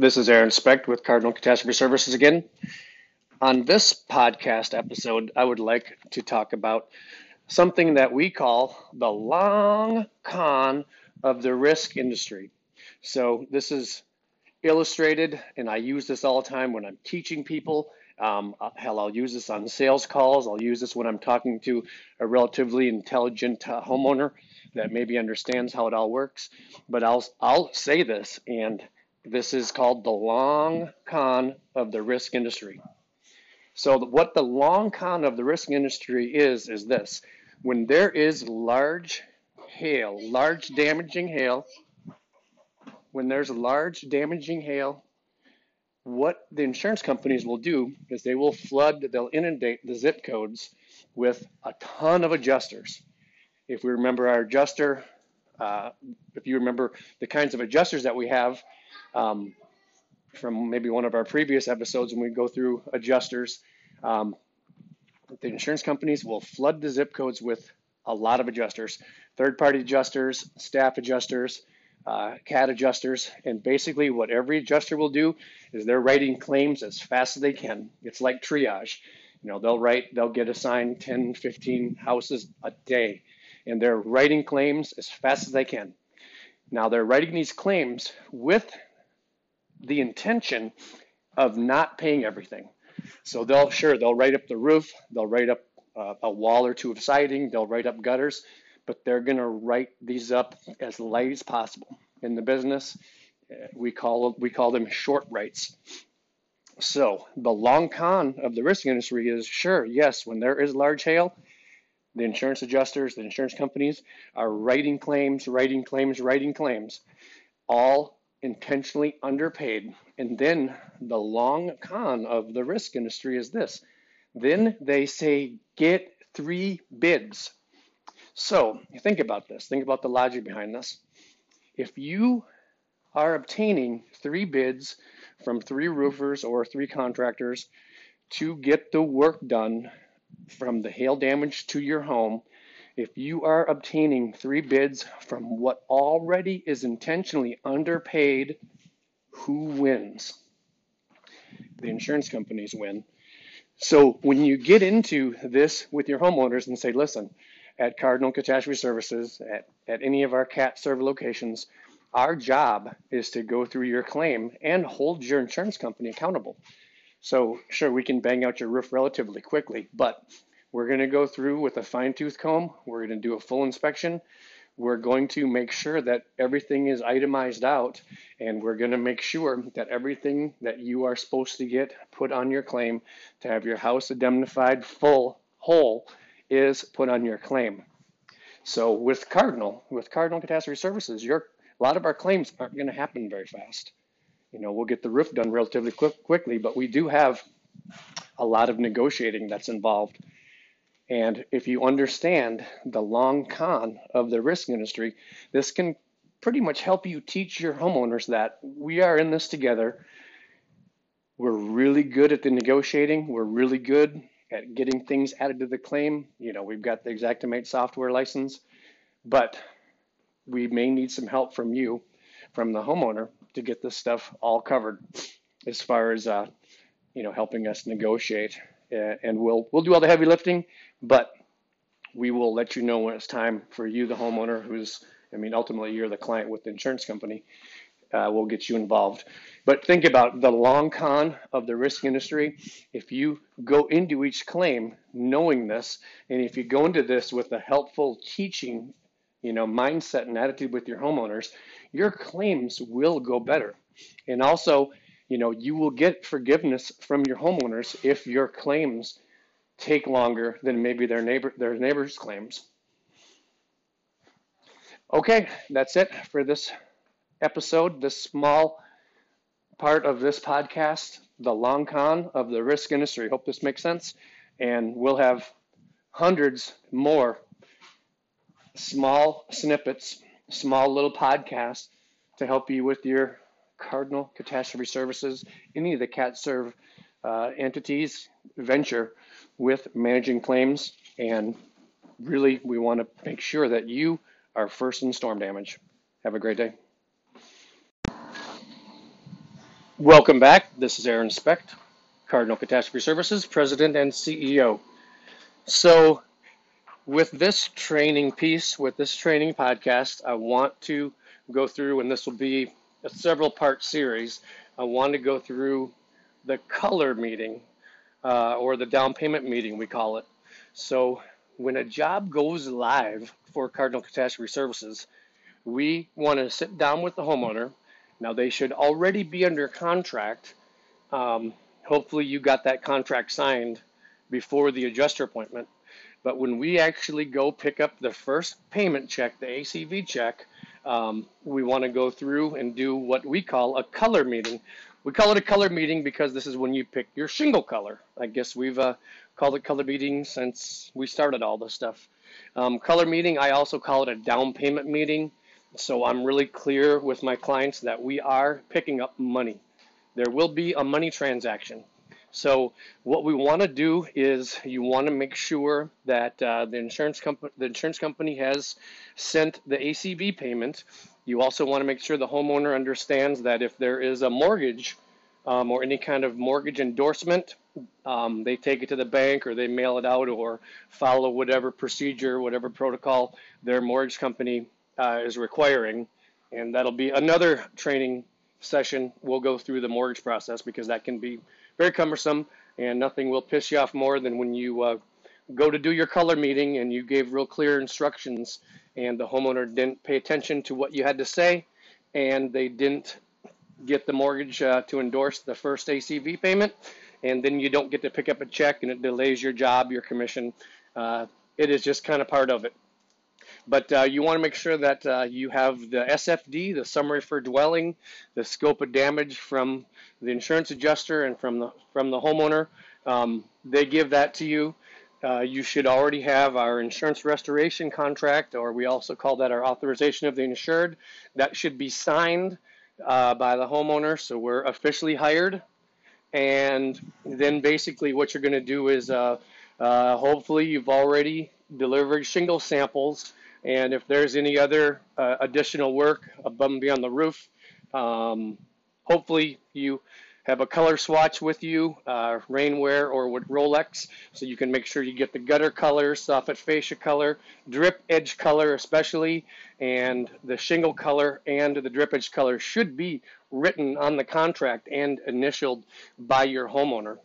This is Aaron Specht with Cardinal Catastrophe Services again. On this podcast episode, I would like to talk about something that we call the long con of the risk industry. So, this is illustrated, and I use this all the time when I'm teaching people. Um, hell, I'll use this on sales calls. I'll use this when I'm talking to a relatively intelligent uh, homeowner that maybe understands how it all works. But I'll I'll say this and this is called the long con of the risk industry. So, what the long con of the risk industry is, is this when there is large hail, large damaging hail, when there's large damaging hail, what the insurance companies will do is they will flood, they'll inundate the zip codes with a ton of adjusters. If we remember our adjuster, uh, if you remember the kinds of adjusters that we have, um, from maybe one of our previous episodes when we go through adjusters. Um, the insurance companies will flood the zip codes with a lot of adjusters, third party adjusters, staff adjusters, uh, CAT adjusters, and basically what every adjuster will do is they're writing claims as fast as they can. It's like triage. You know, they'll write, they'll get assigned 10, 15 houses a day, and they're writing claims as fast as they can. Now they're writing these claims with the intention of not paying everything. So they'll sure they'll write up the roof, they'll write up uh, a wall or two of siding, they'll write up gutters, but they're going to write these up as light as possible. In the business, we call we call them short writes. So the long con of the risk industry is sure, yes, when there is large hail, the insurance adjusters, the insurance companies are writing claims, writing claims, writing claims, all intentionally underpaid. And then the long con of the risk industry is this. Then they say, get three bids. So think about this. Think about the logic behind this. If you are obtaining three bids from three roofers or three contractors to get the work done from the hail damage to your home, if you are obtaining three bids from what already is intentionally underpaid, who wins? The insurance companies win. So when you get into this with your homeowners and say, listen, at Cardinal Catastrophe Services, at, at any of our CAT server locations, our job is to go through your claim and hold your insurance company accountable. So, sure, we can bang out your roof relatively quickly, but we're going to go through with a fine tooth comb. We're going to do a full inspection. We're going to make sure that everything is itemized out, and we're going to make sure that everything that you are supposed to get put on your claim to have your house indemnified full, whole, is put on your claim. So with Cardinal, with Cardinal Catastrophe Services, your a lot of our claims aren't going to happen very fast. You know, we'll get the roof done relatively quick, quickly, but we do have a lot of negotiating that's involved and if you understand the long con of the risk industry, this can pretty much help you teach your homeowners that we are in this together. We're really good at the negotiating. We're really good at getting things added to the claim. You know, we've got the Xactimate software license, but we may need some help from you, from the homeowner, to get this stuff all covered as far as, uh, you know, helping us negotiate and we'll we'll do all the heavy lifting, but we will let you know when it's time for you, the homeowner, who's I mean, ultimately you're the client with the insurance company. Uh, we'll get you involved. But think about the long con of the risk industry. If you go into each claim knowing this, and if you go into this with a helpful teaching, you know, mindset and attitude with your homeowners, your claims will go better. And also, you know, you will get forgiveness from your homeowners if your claims take longer than maybe their neighbor their neighbor's claims. Okay, that's it for this episode, this small part of this podcast, the long con of the risk industry. Hope this makes sense. And we'll have hundreds more small snippets, small little podcasts to help you with your Cardinal Catastrophe Services, any of the CAT serve uh, entities venture with managing claims. And really, we want to make sure that you are first in storm damage. Have a great day. Welcome back. This is Aaron Specht, Cardinal Catastrophe Services, President and CEO. So, with this training piece, with this training podcast, I want to go through, and this will be a several part series. I want to go through the color meeting uh, or the down payment meeting, we call it. So, when a job goes live for Cardinal Catastrophe Services, we want to sit down with the homeowner now, they should already be under contract. Um, hopefully, you got that contract signed before the adjuster appointment. But when we actually go pick up the first payment check, the ACV check, um, we want to go through and do what we call a color meeting. We call it a color meeting because this is when you pick your shingle color. I guess we've uh, called it color meeting since we started all this stuff. Um, color meeting, I also call it a down payment meeting. So I'm really clear with my clients that we are picking up money. There will be a money transaction. So what we want to do is you want to make sure that uh, the insurance company the insurance company has sent the ACV payment. You also want to make sure the homeowner understands that if there is a mortgage um, or any kind of mortgage endorsement, um, they take it to the bank or they mail it out or follow whatever procedure, whatever protocol their mortgage company uh, is requiring, and that'll be another training session. We'll go through the mortgage process because that can be very cumbersome, and nothing will piss you off more than when you uh, go to do your color meeting and you gave real clear instructions, and the homeowner didn't pay attention to what you had to say, and they didn't get the mortgage uh, to endorse the first ACV payment, and then you don't get to pick up a check, and it delays your job, your commission. Uh, it is just kind of part of it. But uh, you want to make sure that uh, you have the SFD, the summary for dwelling, the scope of damage from the insurance adjuster and from the from the homeowner. Um, they give that to you. Uh, you should already have our insurance restoration contract, or we also call that our authorization of the insured. That should be signed uh, by the homeowner, so we're officially hired. And then basically, what you're going to do is uh, uh, hopefully you've already delivered shingle samples and if there's any other uh, additional work above and beyond the roof, um, hopefully you have a color swatch with you, uh, rainwear or with Rolex, so you can make sure you get the gutter color, soffit fascia color, drip edge color especially, and the shingle color and the drip edge color should be written on the contract and initialed by your homeowner.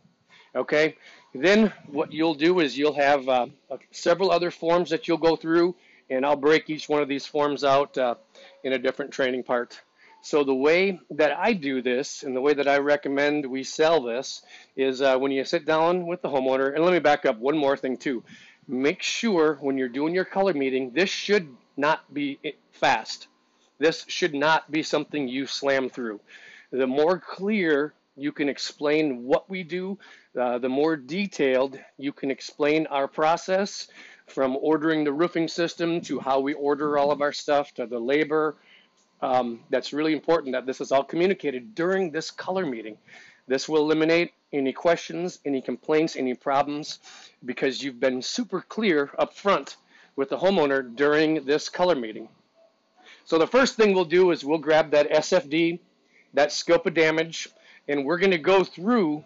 Okay, then what you'll do is you'll have uh, several other forms that you'll go through and I'll break each one of these forms out uh, in a different training part. So the way that I do this and the way that I recommend we sell this is uh, when you sit down with the homeowner, and let me back up one more thing too. Make sure when you're doing your color meeting, this should not be fast. This should not be something you slam through. The more clear you can explain what we do, uh, the more detailed you can explain our process, from ordering the roofing system to how we order all of our stuff to the labor. Um, that's really important that this is all communicated during this color meeting. This will eliminate any questions, any complaints, any problems because you've been super clear up front with the homeowner during this color meeting. So the first thing we'll do is we'll grab that SFD, that scope of damage, and we're going to go through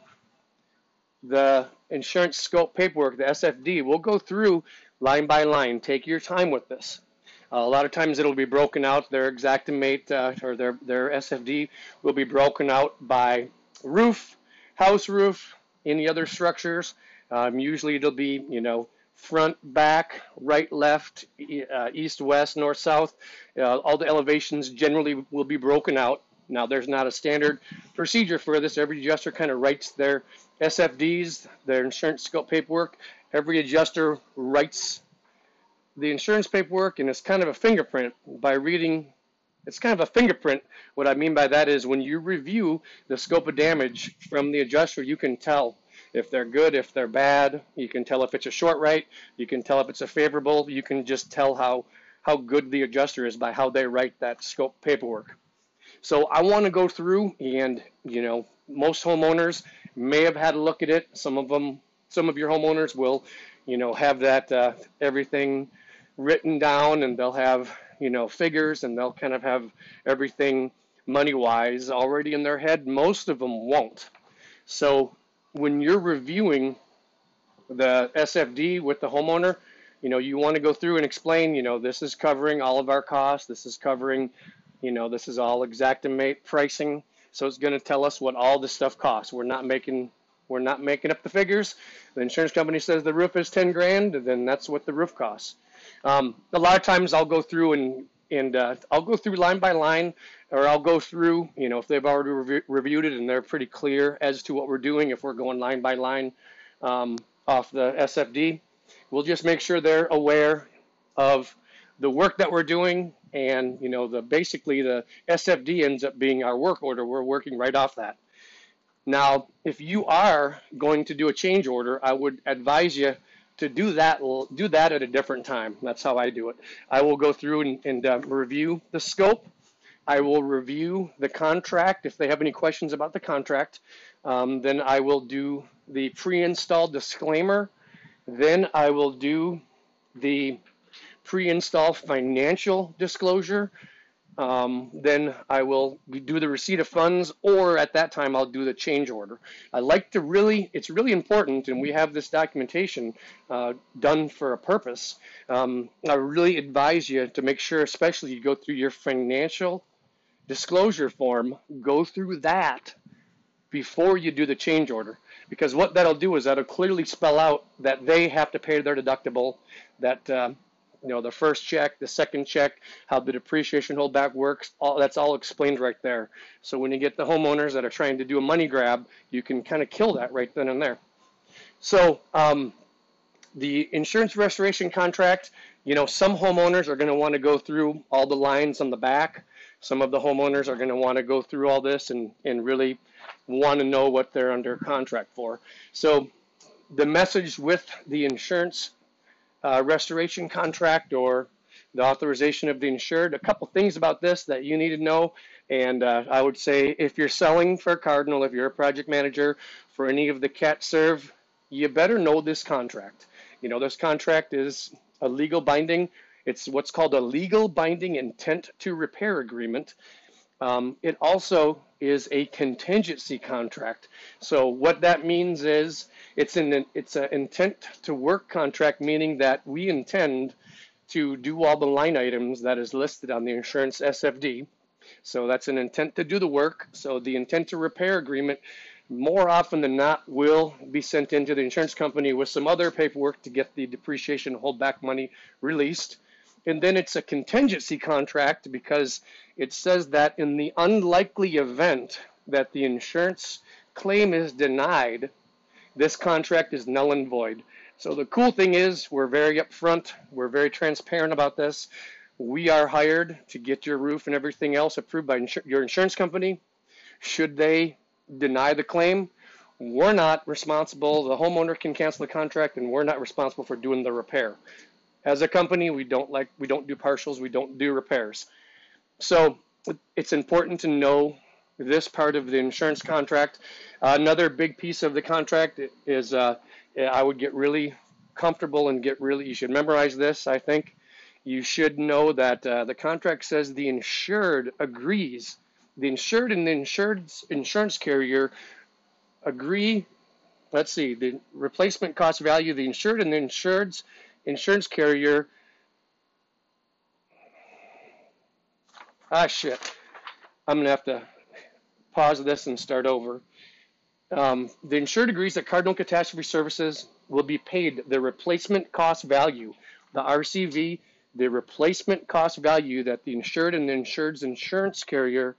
the insurance scope paperwork, the SFD. We'll go through line by line. Take your time with this. Uh, a lot of times it'll be broken out. Their Xactimate uh, or their their SFD will be broken out by roof, house roof, any other structures. Um, usually it'll be you know front, back, right, left, uh, east, west, north, south. Uh, all the elevations generally will be broken out. Now there's not a standard procedure for this. Every adjuster kind of writes their SFDs, their insurance scope paperwork, every adjuster writes the insurance paperwork and it's kind of a fingerprint by reading it's kind of a fingerprint. What i mean by that is when you review the scope of damage from the adjuster you can tell if they're good if they're bad. You can tell if it's a short right you can tell if it's a favorable. You can just tell how how good the adjuster is by how they write that scope paperwork. So i want to go through and you know most homeowners may have had a look at it. Some of them some of your homeowners will, you know, have that uh, everything written down and they'll have, you know, figures and they'll kind of have everything money wise already in their head. Most of them won't. So when you're reviewing the SFD with the homeowner, you know, you want to go through and explain, you know, this is covering all of our costs. This is covering, you know, this is all Xactimate pricing. So it's going to tell us what all this stuff costs. We're not making we're not making up the figures. The insurance company says the roof is 10 grand, then that's what the roof costs. Um, a lot of times I'll go through and and uh, I'll go through line by line, or I'll go through, you know, if they've already rev- reviewed it and they're pretty clear as to what we're doing, if we're going line by line um, off the SFD, we'll just make sure they're aware of the work that we're doing, and you know, the basically the SFD ends up being our work order. We're working right off that. Now, if you are going to do a change order, I would advise you to do that, do that at a different time. That's how I do it. I will go through and, and uh, review the scope. I will review the contract. If they have any questions about the contract, um, then I will do the pre-install disclaimer. Then I will do the pre-install financial disclosure um, then I will do the receipt of funds, or at that time I'll do the change order. I like to really, it's really important, and we have this documentation uh, done for a purpose. Um, I really advise you to make sure, especially you go through your financial disclosure form, go through that before you do the change order. Because what that'll do is that'll clearly spell out that they have to pay their deductible, that uh, you know, the first check, the second check, how the depreciation holdback works, all that's all explained right there. So when you get the homeowners that are trying to do a money grab, you can kind of kill that right then and there. So um, the insurance restoration contract, you know, some homeowners are going to want to go through all the lines on the back. Some of the homeowners are going to want to go through all this and, and really want to know what they're under contract for. So the message with the insurance uh, restoration contract or the authorization of the insured. A couple things about this that you need to know. And uh, I would say if you're selling for Cardinal, if you're a project manager for any of the CAT serve, you better know this contract. You know, this contract is a legal binding. It's what's called a legal binding intent to repair agreement. Um, it also is a contingency contract. So what that means is it's an it's an intent to work contract, meaning that we intend to do all the line items that is listed on the insurance SFD. So that's an intent to do the work. So the intent to repair agreement more often than not will be sent into the insurance company with some other paperwork to get the depreciation holdback money released. And then it's a contingency contract because it says that in the unlikely event that the insurance claim is denied, this contract is null and void. So the cool thing is we're very upfront, we're very transparent about this. We are hired to get your roof and everything else approved by insur your insurance company. Should they deny the claim, we're not responsible. The homeowner can cancel the contract, and we're not responsible for doing the repair. As a company, we don't like we don't do partials, we don't do repairs. So it's important to know this part of the insurance contract. Another big piece of the contract is uh, I would get really comfortable and get really, you should memorize this, I think. You should know that uh, the contract says the insured agrees. The insured and the insured insurance carrier agree. Let's see, the replacement cost value, the insured and the insured's insurance carrier. Ah, shit. I'm going to have to pause this and start over. Um, the insured agrees that Cardinal Catastrophe Services will be paid the replacement cost value, the RCV, the replacement cost value that the insured and the insured's insurance carrier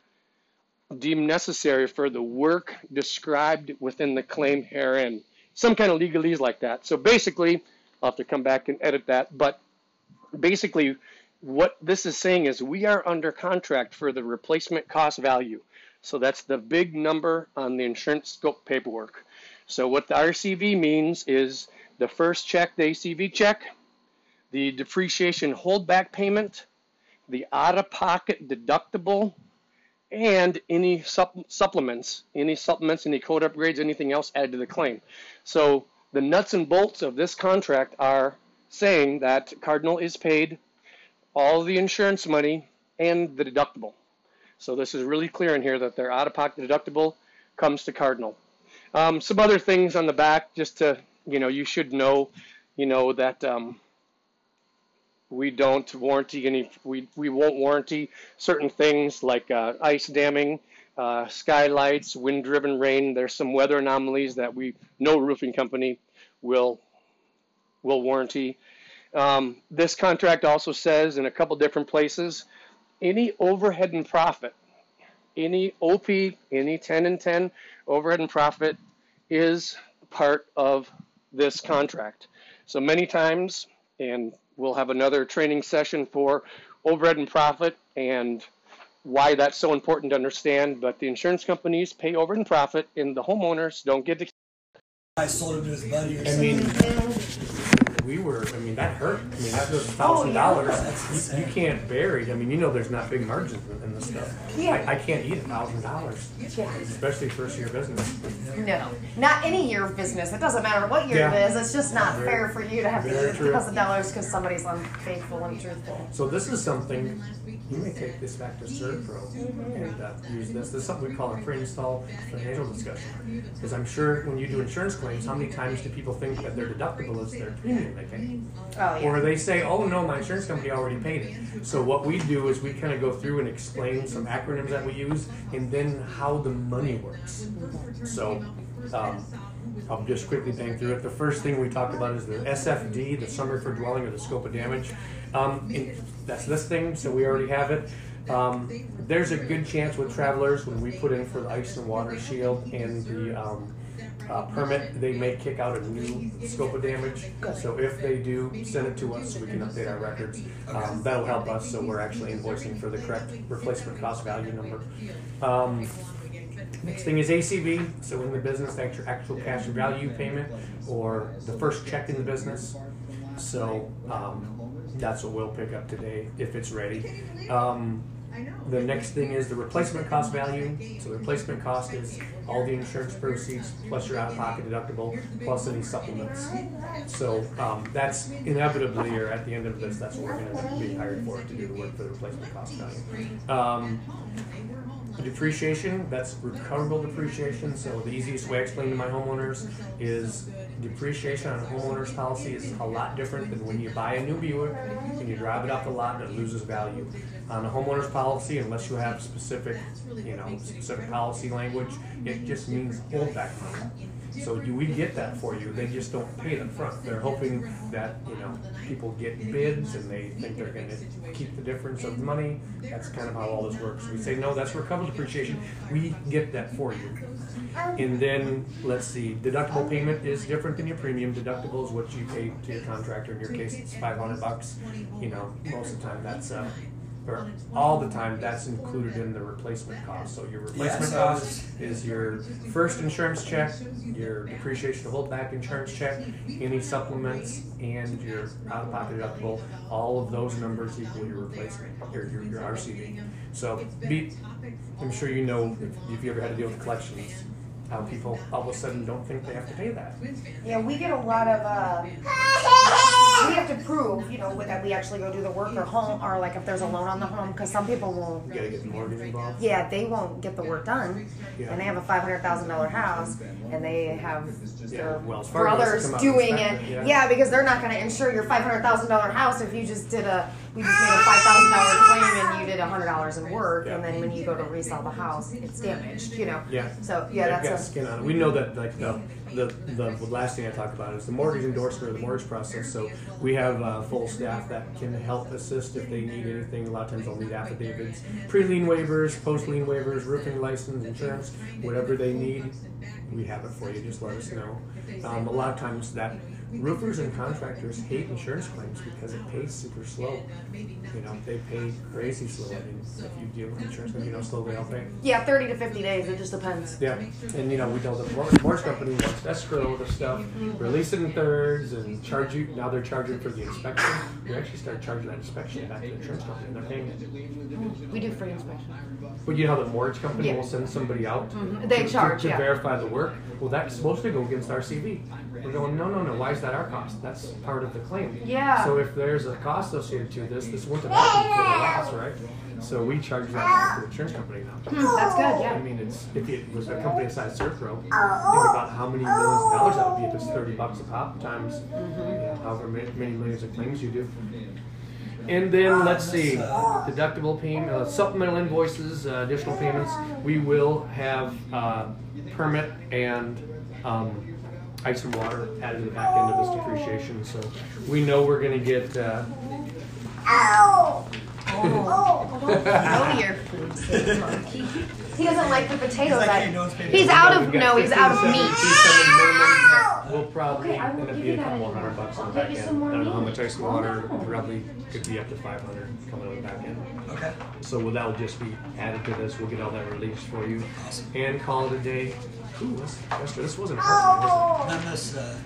deem necessary for the work described within the claim herein. Some kind of legalese like that. So basically, I'll have to come back and edit that, but basically, what this is saying is we are under contract for the replacement cost value. So that's the big number on the insurance scope paperwork. So what the RCV means is the first check, the ACV check, the depreciation holdback payment, the out-of-pocket deductible, and any supp supplements, any supplements, any code upgrades, anything else added to the claim. So the nuts and bolts of this contract are saying that Cardinal is paid all the insurance money and the deductible. So this is really clear in here that their out-of-pocket deductible comes to Cardinal. Um, some other things on the back, just to you know, you should know, you know that um, we don't warranty any. We we won't warranty certain things like uh, ice damming, uh, skylights, wind-driven rain. There's some weather anomalies that we no roofing company will will warranty. Um, this contract also says in a couple different places, any overhead and profit, any OP, any 10 and 10 overhead and profit is part of this contract. So many times, and we'll have another training session for overhead and profit and why that's so important to understand, but the insurance companies pay overhead and profit and the homeowners don't get to I sold him to his buddy or I mean, we were, I mean, that hurt. I mean, that was oh, a thousand dollars. You can't bury, I mean, you know, there's not big margins in- in this stuff. Yeah. I, I can't eat a thousand dollars, especially first year business. No, not any year of business. It doesn't matter what year Yeah. it is. It's just not Very- fair for you to have to very eat true. a thousand dollars because somebody's unfaithful and truthful. So this is something, you may take this back to Servpro Mm-hmm. and uh, use this. This is something we call a pre-install financial discussion. Because I'm sure when you do insurance claims, how many times do people think that their deductible is their premium they pay? Oh yeah. Or they say, oh no, my insurance company already paid it. So what we do is we kind of go through and explain some acronyms that we use and then how the money works. So um, I'll just quickly bang through it. The first thing we talked about is the SFD, the summary for dwelling or the scope of damage. Um, and that's this thing, so we already have it. Um, there's a good chance with travelers when we put in for the ice and water shield and the um, uh, permit, they may kick out a new scope of damage. So if they do, send it to us so we can update our records. Um, that'll help us so we're actually invoicing for the correct replacement cost value number. Um, Next thing is ACV, so in the business, that's your actual cash value payment, or the first check in the business. So, um, that's what we'll pick up today if it's ready. Um, the next thing is the replacement cost value. So the replacement cost is all the insurance proceeds plus your out-of-pocket deductible plus any supplements. So um, that's inevitably, or at the end of this, that's what we're going to be hired for to do the work for the replacement cost value. Um, Depreciation, that's recoverable depreciation, so the easiest way I explain to my homeowners is depreciation on a homeowner's policy is a lot different than when you buy a new Buick and you drive it off the lot and it loses value. On a homeowner's policy, unless you have specific, you know, specific policy language, it just means holdback money. So do we get that for you? They just don't pay up front. They're hoping that, you know, people get bids and they think they're gonna keep the difference of money. That's kind of how all this works. We say, no, that's recoverable depreciation. We get that for you. And then, let's see, deductible payment is different than your premium. Deductible is what you pay to your contractor. In your case, it's five hundred bucks. You know, most of the time that's, uh, or all the time, that's included in the replacement cost. So your replacement so- cost is your first insurance check, your depreciation to hold back insurance check, any supplements, and your out-of-pocket deductible. All of those numbers equal your replacement, your, your, your RCD. So be, I'm sure you know, if, if you ever had to deal with collections, how people all of a sudden don't think they have to pay that. Yeah, we get a lot of. Uh, we have to prove, you know, that we actually go do the work or home, or like if there's a loan on the home, because some people will. You gotta get the mortgage involved. Yeah, they won't get the work done, Yeah. and they have a five hundred thousand dollar house, and they have their Wells Fargo has to brothers come out and doing inspect it. it, yeah. Yeah. because they're not going to insure your five hundred thousand dollar house if you just did a we just made a five thousand dollar claim and you did a hundred dollars in work, and then when you go to resell the house, it's damaged. You know. Yeah. So yeah, They've got that's a. skin on it. We know that like the, the the last thing I talked about is the mortgage endorsement or the mortgage process. So we have uh, full staff that can help assist if they need anything. A lot of times they'll need affidavits, pre-lien waivers, post-lien waivers, roofing license, insurance, whatever they need. We have it for you. Just let us know. Um, a lot of times that roofers and contractors hate insurance claims because it pays super slow. You know, they pay crazy slow. I mean, if you deal with insurance, you know, slow they'll pay. Yeah, thirty to fifty days. It just depends. Yeah, and you know, we know the mortgage, mortgage company wants escrow the stuff, release it in thirds, and charge you. Now they're charging for the inspection. We actually start charging that inspection back to the insurance company, and they're paying it. We do free inspection. But you know how the mortgage company Yeah. will send somebody out Mhm. They to, charge, to, to yeah. verify the work. Well, that's supposed to go against our CV. We're going, no, no, no. Why is that our cost? That's part of the claim. Yeah. So if there's a cost associated to this, this wouldn't have happened for the loss, right? So we charge that to the insurance company now. Hmm, that's good, Yeah. I mean, it's if it was a company size Servpro, think about how many millions of dollars that would be if it's thirty bucks a pop times Mm-hmm. however ma- many millions of claims you do. And then let's see, deductible payment, uh, supplemental invoices, uh, additional payments. We will have uh, permit and um, ice and water added to the back end of this depreciation. So we know we're going to get. Uh, Know your food, silly monkey. He doesn't like the potatoes. like, I- hey, no, it's he's out of no, he's out of 15, meat. We'll probably Okay, I end won't up give being you a couple anymore. hundred bucks on I'll the back end. I don't know how much ice and water, probably could be up to five hundred coming on the back end. Okay. So well, that will just be added to this. We'll get all that released for you and call it a day. Ooh, what's, Esther, this wasn't hard, was None this uh,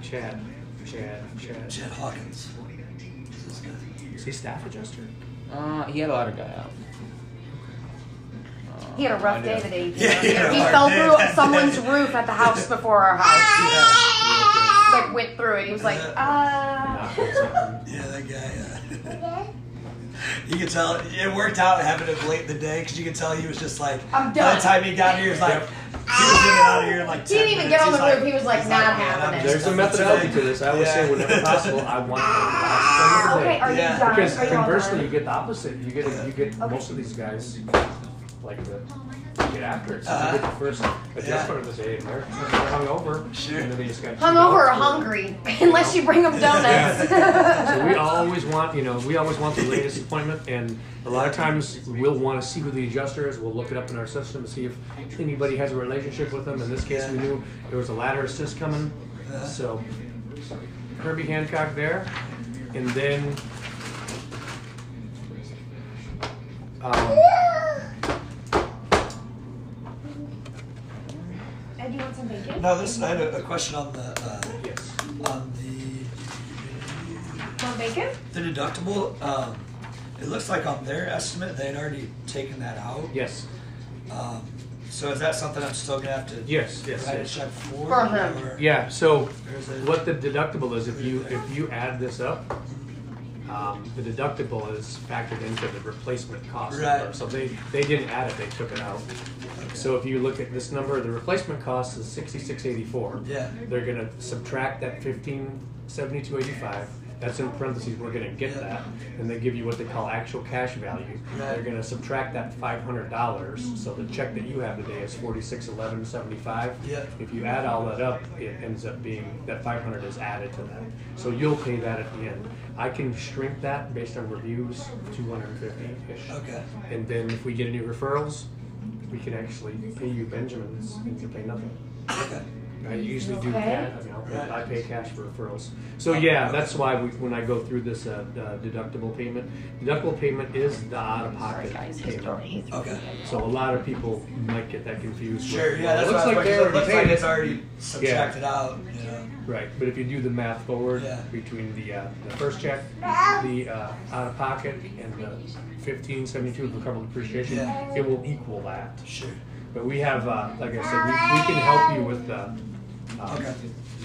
it? Chad, Chad, Chad. Hawkins. This guy. Is he staff adjuster? Uh, he had a lot of guy out. He had a rough I day know. today. Yeah, he he fell through that someone's roof at the house before our house. Yeah. Like went through it. He was like, uh. Not doing something. Yeah, that guy. Uh, you could tell it worked out having it late in the day because you could tell he was just like. I'm done. By the time he got here, he was like, he was getting out of here in like. He 10 didn't even minutes. get on the He's roof. He was like, he's not "Man, I'm having it." There's a methodology to this. I always Yeah. say whenever possible, I want the last thing of the Okay, day. are you Yeah. done? Because Are you all conversely, you done? get the opposite. You get you get Okay. most of these guys like to get after it. So Uh-huh. you get the first adjustment of the day, and they're, they're hungover. Sure. And then they just got Hungover or hungry, unless you bring them donuts. So we always want, you know, we always want the latest appointment, and a lot of times we'll want to see who the adjuster is. We'll look it up in our system to see if anybody has a relationship with them. In this case, we knew there was a ladder assist coming, so Herbie Hancock there, and then. Um, Ed, you want some bacon? No, this I had a, a question on the uh, yes. on the Want bacon? the deductible. Um, it looks like on their estimate they had already taken that out. Yes. Um, so is that something I'm still gonna have to Yes. Yes. write a yes. check for? For him. or- Yeah. So or is it- what the deductible is, if you if you add this up, um, the deductible is factored into the replacement cost. Right. So they they didn't add it; they took it out. So if you look at this number, the replacement cost is sixty six eighty four. Yeah. They're gonna subtract that fifteen seventy two eighty five. That's in parentheses. We're gonna get Yeah. that, and they give you what they call actual cash value. Right. They're gonna subtract that five hundred dollars. So the check that you have today is forty six eleven seventy five. Yeah. If you add all that up, it ends up being that 500 is added to that. So you'll pay that at the end. I can shrink that based on reviews, 250 ish. Okay. And then if we get any referrals, we can actually pay you Benjamins and you pay nothing. Okay. I usually do Okay. cash. I, mean, I'll pay, I pay cash for referrals. So yeah, that's why we, when I go through this uh, uh, deductible payment, deductible payment is the out-of-pocket payment. Okay. So a lot of people might get that confused. with, Sure. Yeah, well, that's it looks what I like was they it already looks paid like it. it's already subtracted out. You know. Right, but if you do the math forward Yeah. between the, uh, the first check, the uh, out of pocket, and the fifteen seventy-two of recoverable depreciation, Yeah. it will equal that. Sure. But we have, uh, like I said, we, we can help you with the. Uh, Okay.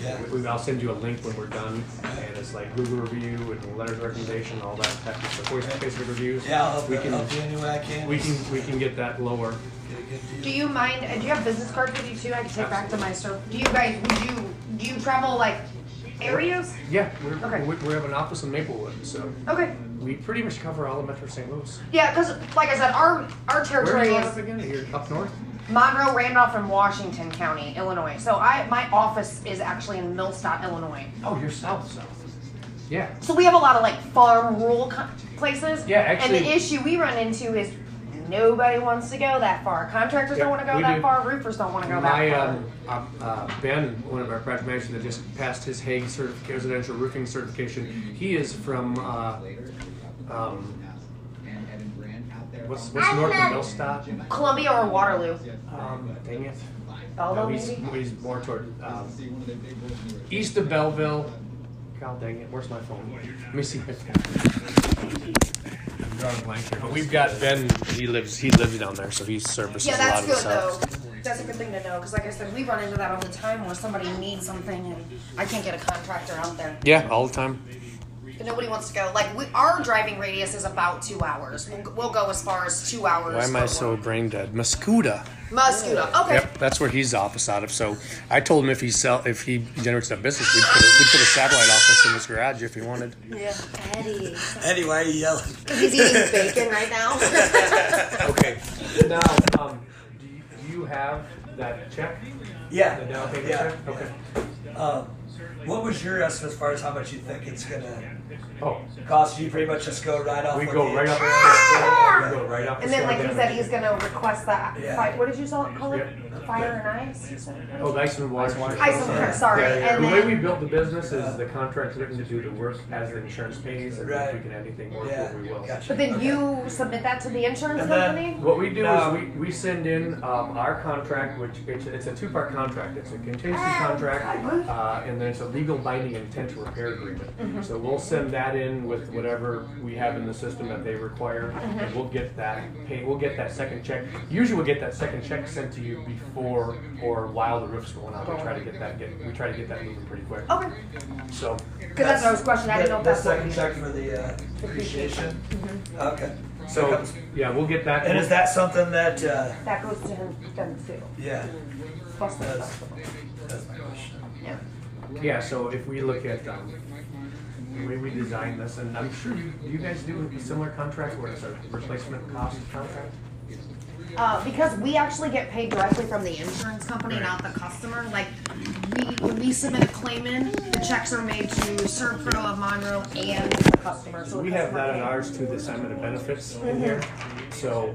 Yeah. we, I'll send you a link when we're done, and it's like Google review and letters of recommendation, all that type of stuff. Voice Facebook reviews. Yeah, I'll help, we can help you any way I can. we can we can get that lower. Get a good Do deal. you mind? uh, Do you have business cards with you too? I can take back to my store. Do you guys? Would you? Do you travel like areas? Yeah, we're, Okay. we, we have an office in Maplewood, so Okay. we pretty much cover all of Metro St. Louis. Yeah, because like I said, our our Where are territory you is up again? You're up north. Monroe, Randolph, and Washington County, Illinois. So I my office is actually in Millstadt, Illinois. Oh, you're south, south. Yeah. So we have a lot of like farm rural co- places. Yeah, actually. And the issue we run into is nobody wants to go that far. Contractors Yeah, don't want to go that do. far. Roofers don't want to go My that far. um, uh, uh, Ben, one of our project managers that just passed his Haag certific- residential roofing certification, he is from uh, um, what's what's north of Millstadt? Columbia or Waterloo. Um, dang it. Belleville, No, he's, maybe. he's more toward um, east of Belleville. God dang it, where's my phone? Let me see. if I'm drawing a blank here, but we've got Ben. He lives. He lives down there, so he services Yeah, a lot that's of the good south. though. That's a good thing to know because, like I said, we run into that all the time where somebody needs something and I can't get a contractor out there. Yeah, all the time. Nobody wants to go. Like we, our driving radius is about two hours. We'll, we'll go as far as two hours. Why am I so work. brain dead? Mascoutah. Mascoutah? Okay. Yep, that's where he's office out of. So I told him if he sell if he generates a business, we'd put a, we'd put a satellite office in his garage if he wanted. Yeah. Eddie. Anyway, you yelling. He's eating bacon right now. Okay. Now, um, do you, do you have that check? Yeah. The down payment Yeah. check? Okay. Um, what was your estimate as far as how much you think it's gonna Oh, cost? You pretty much just go right off. we what go the right up. insurance- We go right up. And then, like he said, he's gonna request that. Yeah. Fi- what did you call it? Yep. Fire and ice. you said? Oh, the ice and water. Ice and water. Sorry. Yeah, yeah. And the way then we built the business is the contract's written to do the work as the insurance pays, and Right. if we can add anything more, Yeah. we will. Gotcha. But then Okay. you submit that to the insurance And then- company? What we do No. is we, we send in um, our contract, which it's, it's a two part contract. It's a contingency contract, uh, and then it's a legal binding intent to repair agreement. So we'll send that in with whatever we have in the system that they require, and we'll get that pay. We'll get that second check. Usually, we'll get that second check sent to you before or while the roof's going on. We try to get that get we try to get that moving pretty quick. Okay. So Because that's what I was questioning. I didn't know if The- that's the what second check for the uh, appreciation. Okay. so comes- yeah, we'll get that. And is that something that? Uh, That goes to him then too. yeah. Plus the That's- That's my question. Yeah. Yeah, so if we look at um, the way we design this, and I'm sure you, you guys do a similar contract where it's a replacement cost contract? Uh, because we actually get paid directly from the insurance company, not the customer. Like, we, when we submit a claim in, the checks are made to Servpro of Monroe and the customer. So We have that in ours too, the assignment of benefits in here. So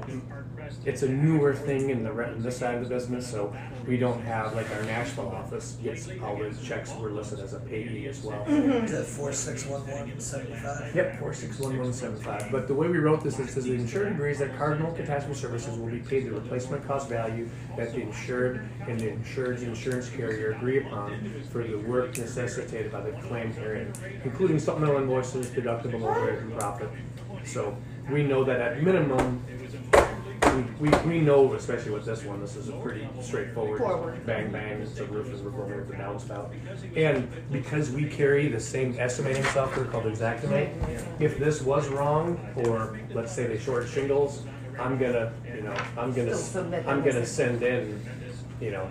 it's a newer thing in the, re- this side of the business, so we don't have, like our Nashville office gets all those checks, we're listed as a payee as well. Mm-hmm. To four six one one seventy five. Yep, four six one one seven five. But the way we wrote this, it says the insured agrees that Cardinal Catastrophe Services will be paid the replacement cost value that the insured and the insured's insurance carrier agree upon for the work necessitated by the claim herein, including supplemental invoices, deductible overhead and profit. So we know that at minimum, we, we, we know, especially with this one, this is a pretty straightforward Forward. bang bang, it's a roof and we're going with the downspout. And because we carry the same estimating software called Xactimate, if this was wrong, or let's say they short shingles, I'm gonna, you know, I'm gonna, Still submit I'm gonna send in, you know,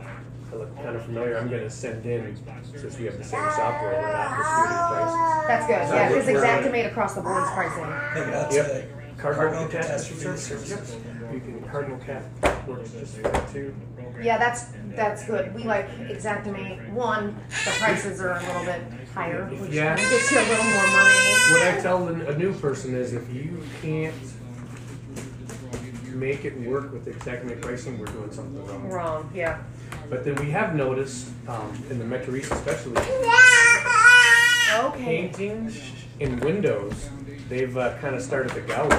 I look kind of familiar, I'm gonna send in, since we have the same software, we're not disputing prices. That's good. So Yeah, we're- because Xactimate across the board's pricing. Maybe that's Yep. it. Cardinal Cardinal Catastrophe Catastrophe Services, Services. yep. You can, Cardinal Cat works just for that too. Yeah, that's that's good. We like Xactimate. One, the prices are a little bit higher, which Yeah. gets you a little more money. What I tell a a new person is if you can't make it work with Xactimate pricing, we're doing something wrong. Wrong. Yeah. But then we have noticed, um, in the Metro East especially, Okay. painting in windows, they've uh, kind of started to gouge.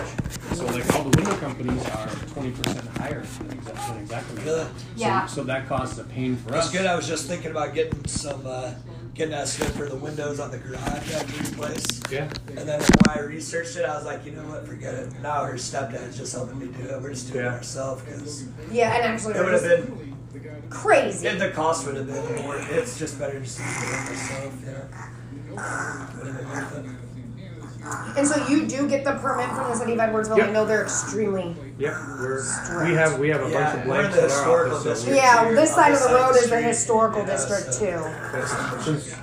So like all the window companies are twenty percent higher than Exa- than Xactimate. Really? So- Yeah. So that causes a pain for That's us. good. I was just thinking about getting some, uh, getting that estimate for the windows on the garage at Drew's place. Yeah. And then when I researched it, I was like, you know what, forget it. Now her stepdad's just helping me do it. We're just doing it ourselves because Yeah, and actually, it would have been, crazy. it, the cost would have been more. It's just better just to do it myself, yeah. Would have been worth it. And so you do get the permit from the city of Edwardsville. I know they're extremely. Yep. We're, we have we have a bunch Yeah, of we're blanks in our historical office. so. Yeah, this side of the road is the historical district too. Since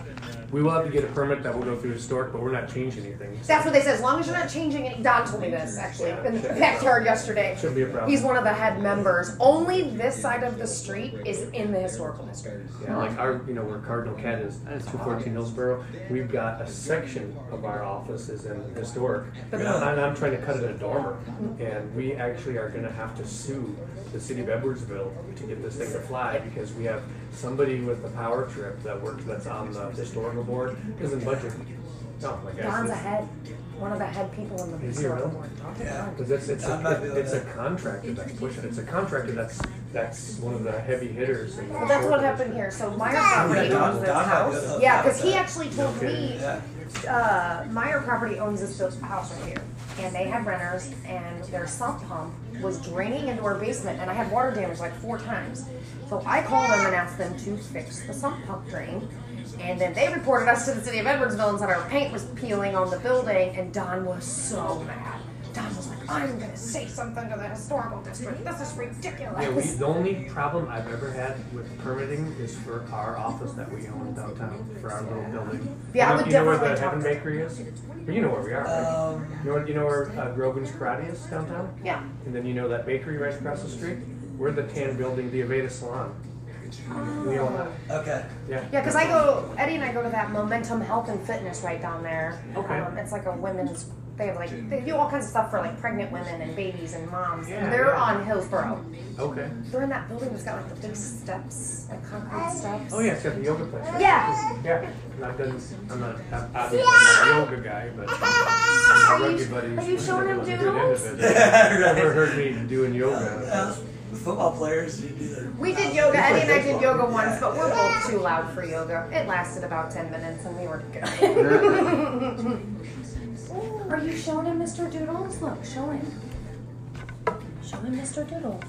we will have to get a permit that will go through historic, but we're not changing anything. so That's what they said. As long as you're not changing it. Don told me this actually in the backyard yesterday. Shouldn't be a problem. He's one of the head members. Only this side of the street is in the historical district. Yeah, like our, you know, where Cardinal Cat is, two fourteen Hillsborough, we've got a section of our office is in historic. And I'm, I'm trying to cut it a dormer, and we actually are gonna have to sue the city of Edwardsville to get this thing to fly, because we have somebody with the power trip that works, that's on the historical board, isn't budgeting. No, my guess Don's is- a head, one of the head people in the Is he historical really? board. Talk to Yeah. Don. Cause it's, it's, Don might be a, able it's a to- contractor that's pushing, it's a contractor that's, that's one of the heavy hitters in the. Well, that's what historical happened district. here. So Meyer property Don- owns this Don might be house. help Yeah, out because he that. actually told Okay. me Yeah. uh, Meyer property owns this built house right here, and they had renters, and their sump pump was draining into our basement, and I had water damage like four times. So I called them and asked them to fix the sump pump drain. And then they reported us to the city of Edwardsville and said our paint was peeling on the building, and Don was so mad. Don was like, I'm gonna say something to the historical district. This is ridiculous. Yeah, we, the only problem I've ever had with permitting is for our office that we own downtown, for our little building. Yeah, I you know, would you know where the Heaven to- Bakery is? Well, you know where we are, right? Um, You know, you know where uh, Grogan's Karate is downtown? yeah. And then you know that bakery right across the street? We're the tan building, the Aveda Salon. We own that. okay. Yeah. Yeah, because I go, Eddie and I go to that Momentum Health and Fitness right down there. Okay. Um, it's like a women's, they have like, they do all kinds of stuff for like pregnant women and babies and moms. Yeah, and they're yeah. on Hillsboro. Okay. They're in that building that's got like the big steps, like concrete steps. Oh yeah, it's got the yoga place. Right? Yeah. Yeah. And I've done. I'm not. I'm obviously not a yoga guy, but my Are rugby you, buddies. are you showing him was a good end of doodles? Never heard me doing yoga. Well, the football players, you do the. We did yoga. Eddie and I did yoga once, but we're both too loud for yoga. It lasted about 10 minutes and we were good. Are you showing him Mr. Doodles? Look, show him. Show him Mr. Doodles.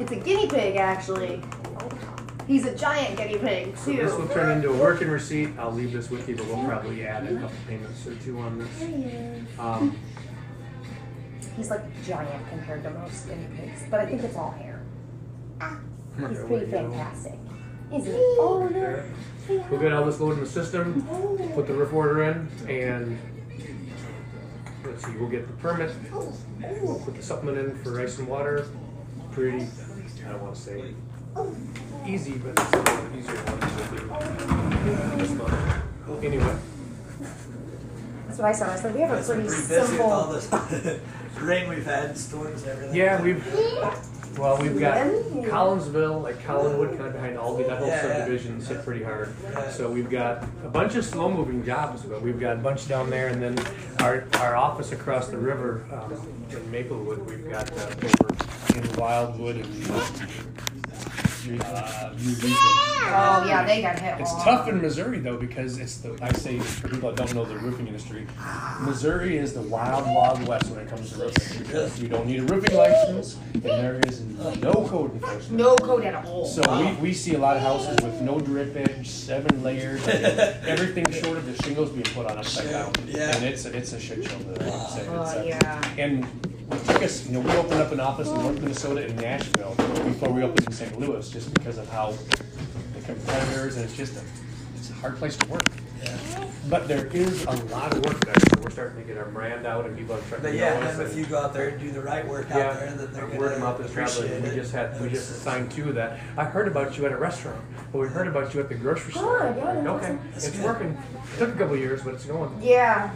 It's a guinea pig, actually. He's a giant guinea pig, So this will turn into a working receipt. I'll leave this with you, but we'll probably add a couple payments or two on this. Um, He's like giant compared to most guinea pigs, but I think it's all hair. Ah. He's pretty fantastic. Isn't he? Oh, Okay. We'll get all this loaded in the system, oh, put the roof order in, and let's see, we'll get the permit. Oh, we'll put the supplement in for ice and water. Pretty, I don't want to say oh. easy, but it's one of the easier ones to do this. Anyway, That's what I said. I said we have a pretty pretty busy with all simple. this rain we've had, storms and everything. yeah, we've, well, we've got Collinsville, like Collinwood, kind of behind Aldi, that whole Yeah, yeah. subdivision's hit pretty hard. Yeah. So we've got a bunch of slow-moving jobs, but we've got a bunch down there, and then our, our office across the river um, in Maplewood, we've got uh, over in Wildwood and uh, Eureka. Oh yeah, they got hit. It's tough in Missouri though because it's the I say for people that don't know the roofing industry, Missouri is the wild wild west when it comes to roofing because you don't need a roofing license and there is no code enforcement. No code at all. So we, we see a lot of houses with no drip edge, seven layers, I everything short of the shingles being put on upside down. Yeah. And it's a, it's a shit show. There, I would say. Oh, It's a- yeah. And it took us, you know, we opened up an office in North Minnesota in Nashville before we opened in St. Louis, just because of how the competitors and it's just a it's a hard place to work. But there is a lot of work there, so we're starting to get our brand out and people are starting But to yeah, know us. and if and- you go out there and do the right work out there, that they're word of mouth gonna is traveling. appreciate We just had, we just signed two of that. I heard about you at a restaurant, but we heard about you at the grocery store. Good, yeah, that's Okay, That's it's good. working. Took a couple years, but it's going. Yeah.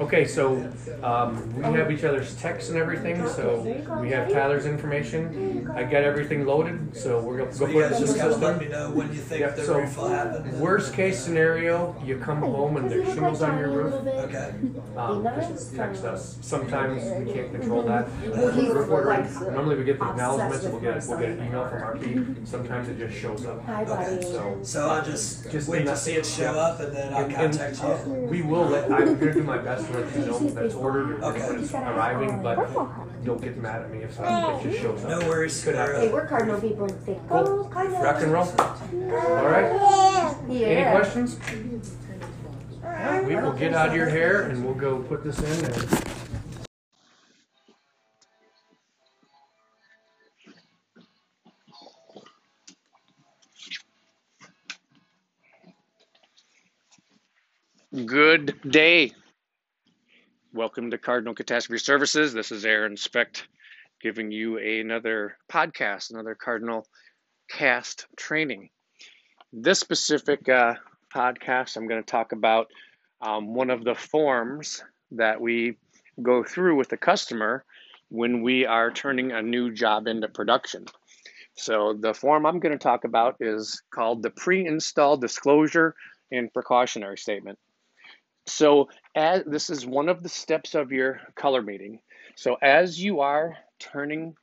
Okay, so, um, we have each other's texts and everything, so we have Tyler's information. I got everything loaded, so we're gonna go you put it guys in the just gotta let me system. know when you think Yeah, the so, roof will happen. Worst case scenario, you come home and there's shingles on your roof. Okay. Um, just text us. Sometimes we can't control that. Well, he's Report like ordering. Normally we get the acknowledgements, obsessed we'll get, we'll get an email from RP. Sometimes it just shows up. Hi, buddy. So, So I'll just, Just wait to that- see it show up and then I'll and, and contact you. we will let, I'm gonna do my best to let you know that's ordered and Okay. when it's arriving, but don't get mad at me if something it just shows up. No worries. Could happen. Hey, we're Cardinal people and say, Cool. go Cardinals. Rock and roll. All right. Yeah. Any questions? We will get out of your hair and we'll go put this in and. Good day. Welcome to Cardinal Catastrophe Services. This is Aaron Specht giving you another podcast, another Cardinal cast training. This specific uh, podcast, I'm going to talk about um, one of the forms that we go through with the customer when we are turning a new job into production. So, the form I'm going to talk about is called the pre install disclosure and precautionary statement. So as this is one of the steps of your color meeting. So as you are turning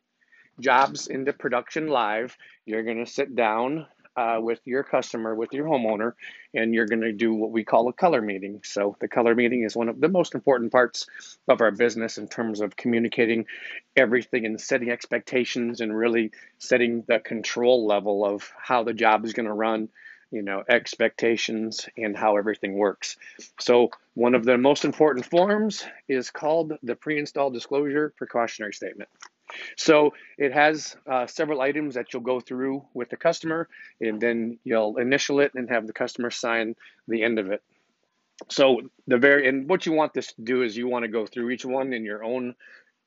jobs into production live, you're going to sit down uh, with your customer, with your homeowner, and you're going to do what we call a color meeting. So, the color meeting is one of the most important parts of our business in terms of communicating everything and setting expectations and really setting the control level of how the job is going to run, you know, expectations and how everything works. So, one of the most important forms is called the pre install disclosure precautionary statement. So it has uh, several items that you'll go through with the customer, and then you'll initial it and have the customer sign the end of it. So the very and what you want this to do is you want to go through each one in your own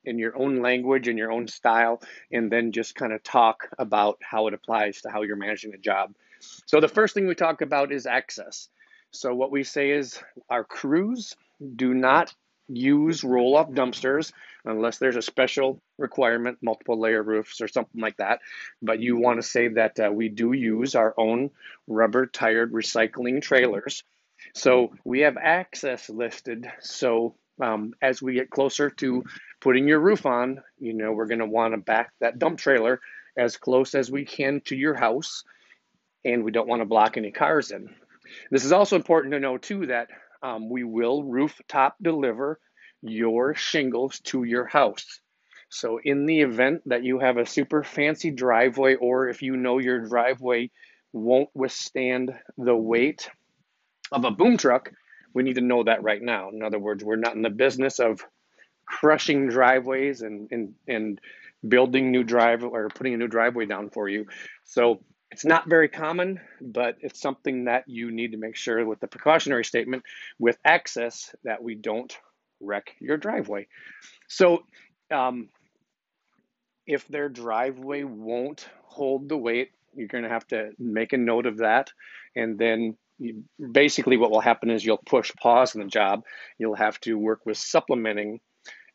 in your own language in your own style, and then just kind of talk about how it applies to how you're managing the job. So the first thing we talk about is access. So what we say is our crews do not use roll off dumpsters unless there's a special requirement, multiple layer roofs or something like that. But you want to say that uh, we do use our own rubber tired recycling trailers. So we have access listed. So um, as we get closer to putting your roof on, you know, we're going to want to back that dump trailer as close as we can to your house. And we don't want to block any cars in. This is also important to know, too, that um, we will rooftop deliver your shingles to your house. So, in the event that you have a super fancy driveway, or if you know your driveway won't withstand the weight of a boom truck, we need to know that right now. In other words, we're not in the business of crushing driveways and, and, and building new drive or putting a new driveway down for you. So it's not very common, but it's something that you need to make sure with the precautionary statement with access that we don't wreck your driveway. So, um, if their driveway won't hold the weight, you're going to have to make a note of that. And then you, basically, what will happen is you'll push pause on the job. You'll have to work with supplementing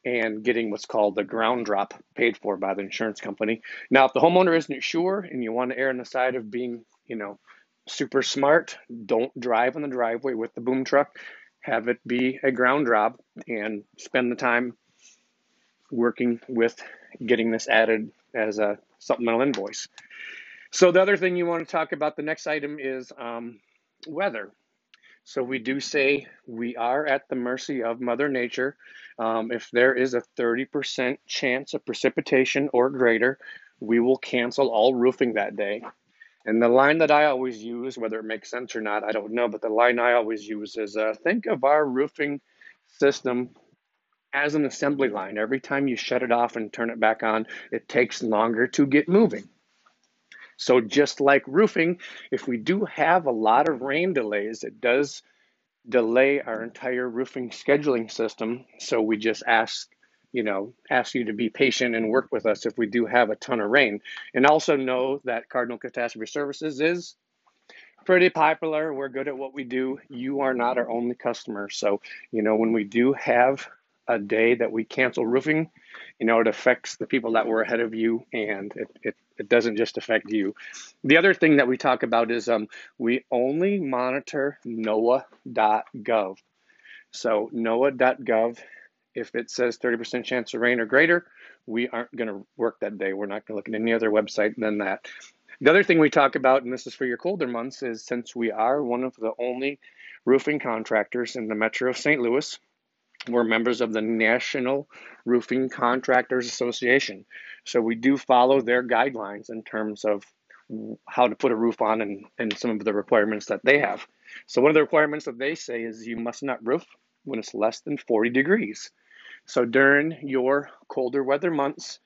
and getting what's called the ground drop paid for by the insurance company. Now, if the homeowner isn't sure and you want to err on the side of being, you know, super smart, don't drive on the driveway with the boom truck. Have it be a ground drop and spend the time working with getting this added as a supplemental invoice. So the other thing you want to talk about, the next item is um, weather. So we do say we are at the mercy of Mother Nature. Um, if there is a 30% chance of precipitation or greater, we will cancel all roofing that day. And the line that I always use, whether it makes sense or not, I don't know, but the line I always use is uh, think of our roofing system as an assembly line. Every time you shut it off and turn it back on, it takes longer to get moving. So, just like roofing, if we do have a lot of rain delays, it does delay our entire roofing scheduling system. So, we just ask, you know, ask you to be patient and work with us if we do have a ton of rain. And also know that Cardinal Catastrophe Services is pretty popular. We're good at what we do. You are not our only customer. So, you know, when we do have a day that we cancel roofing, you know, it affects the people that were ahead of you and it, it, it doesn't just affect you. The other thing that we talk about is um, we only monitor NOAA.gov. So, NOAA.gov, if it says 30% chance of rain or greater, we aren't going to work that day. We're not going to look at any other website than that. The other thing we talk about, and this is for your colder months, is since we are one of the only roofing contractors in the metro of St. Louis, we're members of the National Roofing Contractors Association. So we do follow their guidelines in terms of how to put a roof on and, and some of the requirements that they have. So one of the requirements that they say is you must not roof when it's less than 40 degrees. So during your colder weather months,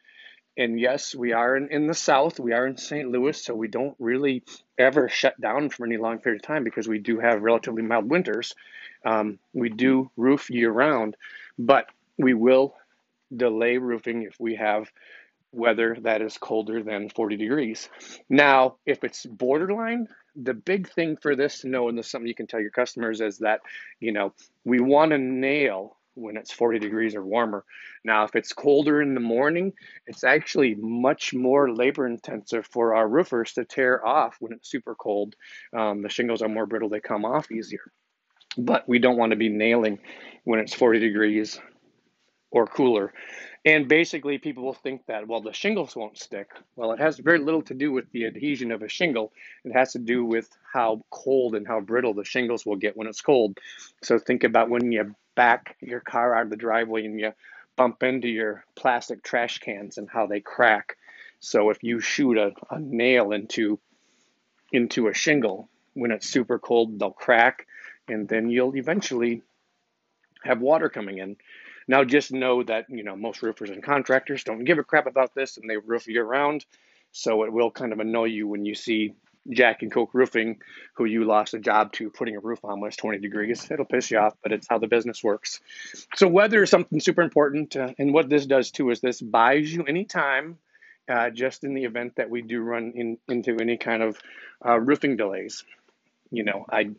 and yes, we are in, in the south, we are in St. Louis, so we don't really ever shut down for any long period of time because we do have relatively mild winters. Um, we do roof year round, but we will delay roofing if we have weather that is colder than 40 degrees. Now, if it's borderline, the big thing for this to know, and this is something you can tell your customers, is that, you know, we want to nail when it's 40 degrees or warmer. Now, if it's colder in the morning, it's actually much more labor intensive for our roofers to tear off when it's super cold. Um, the shingles are more brittle, they come off easier. But we don't want to be nailing when it's 40 degrees or cooler. And basically, people will think that, well, the shingles won't stick. Well, it has very little to do with the adhesion of a shingle. It has to do with how cold and how brittle the shingles will get when it's cold. So think about when you back your car out of the driveway and you bump into your plastic trash cans and how they crack. So if you shoot a, a nail into into a shingle when it's super cold, they'll crack, and then you'll eventually have water coming in. Now, just know that you know most roofers and contractors don't give a crap about this, and they roof year round. So it will kind of annoy you when you see Jack and Coke Roofing, who you lost a job to, putting a roof on when it's 20 degrees. It'll piss you off, but it's how the business works. So weather is something super important, uh, and what this does too is this buys you any time. Uh, just in the event that we do run in, into any kind of uh, roofing delays, you know, I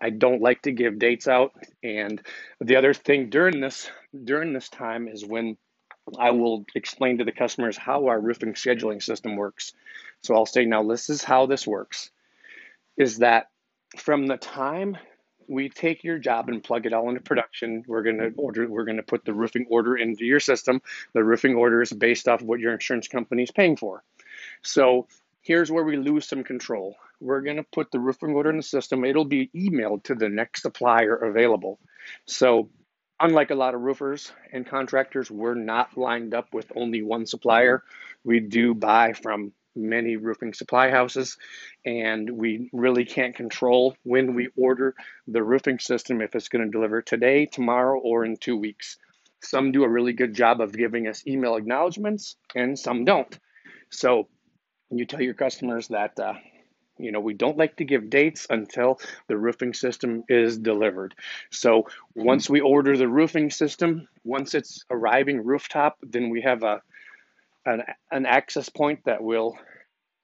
I don't like to give dates out. And the other thing during this during this time is when I will explain to the customers how our roofing scheduling system works. So I'll say now this is how this works. Is that from the time we take your job and plug it all into production, we're to order we're to put the roofing order into your system. The roofing order is based off of what your insurance company is paying for. So here's where we lose some control we're going to put the roofing order in the system. It'll be emailed to the next supplier available. So, unlike a lot of roofers and contractors, we're not lined up with only one supplier. We do buy from many roofing supply houses, and we really can't control when we order the roofing system if it's going to deliver today, tomorrow, or in two weeks. Some do a really good job of giving us email acknowledgments, and some don't. So, you tell your customers that uh, you know, we don't like to give dates until the roofing system is delivered. So once we order the roofing system, once it's arriving rooftop, then we have a an, an access point that will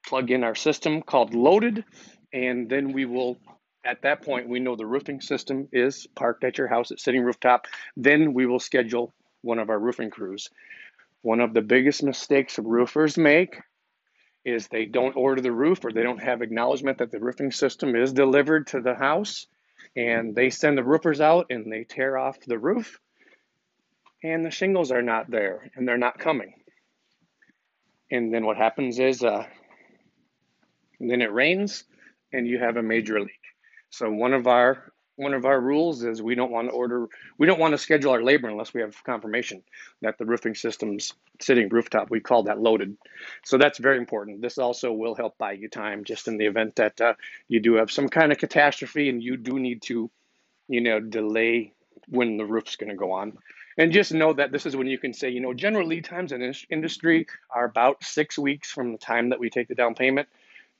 plug in our system called loaded, and then we will at that point we know the roofing system is parked at your house. It's sitting rooftop. Then we will schedule one of our roofing crews. One of the biggest mistakes roofers make is they don't order the roof or they don't have acknowledgement that the roofing system is delivered to the house. And they send the roofers out and they tear off the roof. And the shingles are not there and they're not coming. And then what happens is uh, then it rains and you have a major leak. So one of our one of our rules is we don't want to order, we don't want to schedule our labor unless we have confirmation that the roofing system's sitting rooftop. We call that loaded. So that's very important. This also will help buy you time just in the event that uh, you do have some kind of catastrophe and you do need to, you know, delay when the roof's going to go on. And just know that this is when you can say, you know, general lead times in this industry are about six weeks from the time that we take the down payment.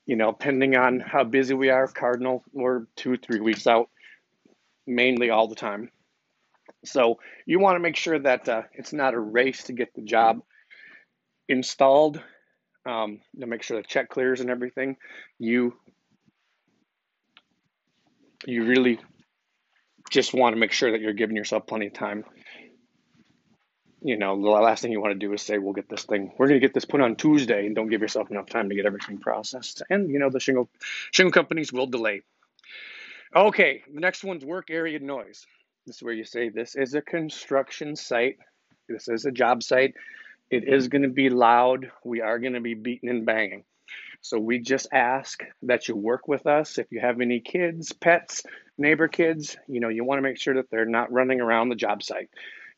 You know, depending on how busy we are, Cardinal, we're two, three weeks out mainly all the time. So you want to make sure that uh, it's not a race to get the job installed um, to make sure the check clears and everything. You you really just want to make sure that you're giving yourself plenty of time. You know, the last thing you want to do is say, "We'll get this thing. We're going to get this put on Tuesday," and don't give yourself enough time to get everything processed. And you know, the shingle shingle companies will delay. Okay, the next one's work area noise. This is where you say this is a construction site. This is a job site. It is going to be loud. We are going to be beating and banging. So we just ask that you work with us. If you have any kids, pets, neighbor kids, you know, you want to make sure that they're not running around the job site.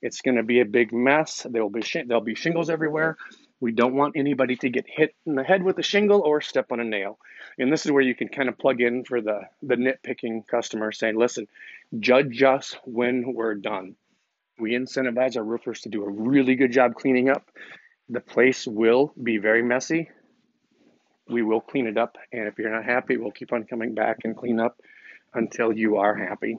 It's going to be a big mess. There will be sh- there'll be shingles everywhere. We don't want anybody to get hit in the head with a shingle or step on a nail. And this is where you can kind of plug in for the, the nitpicking customer saying, listen, judge us when we're done. We incentivize our roofers to do a really good job cleaning up. The place will be very messy. We will clean it up. And if you're not happy, we'll keep on coming back and clean up until you are happy.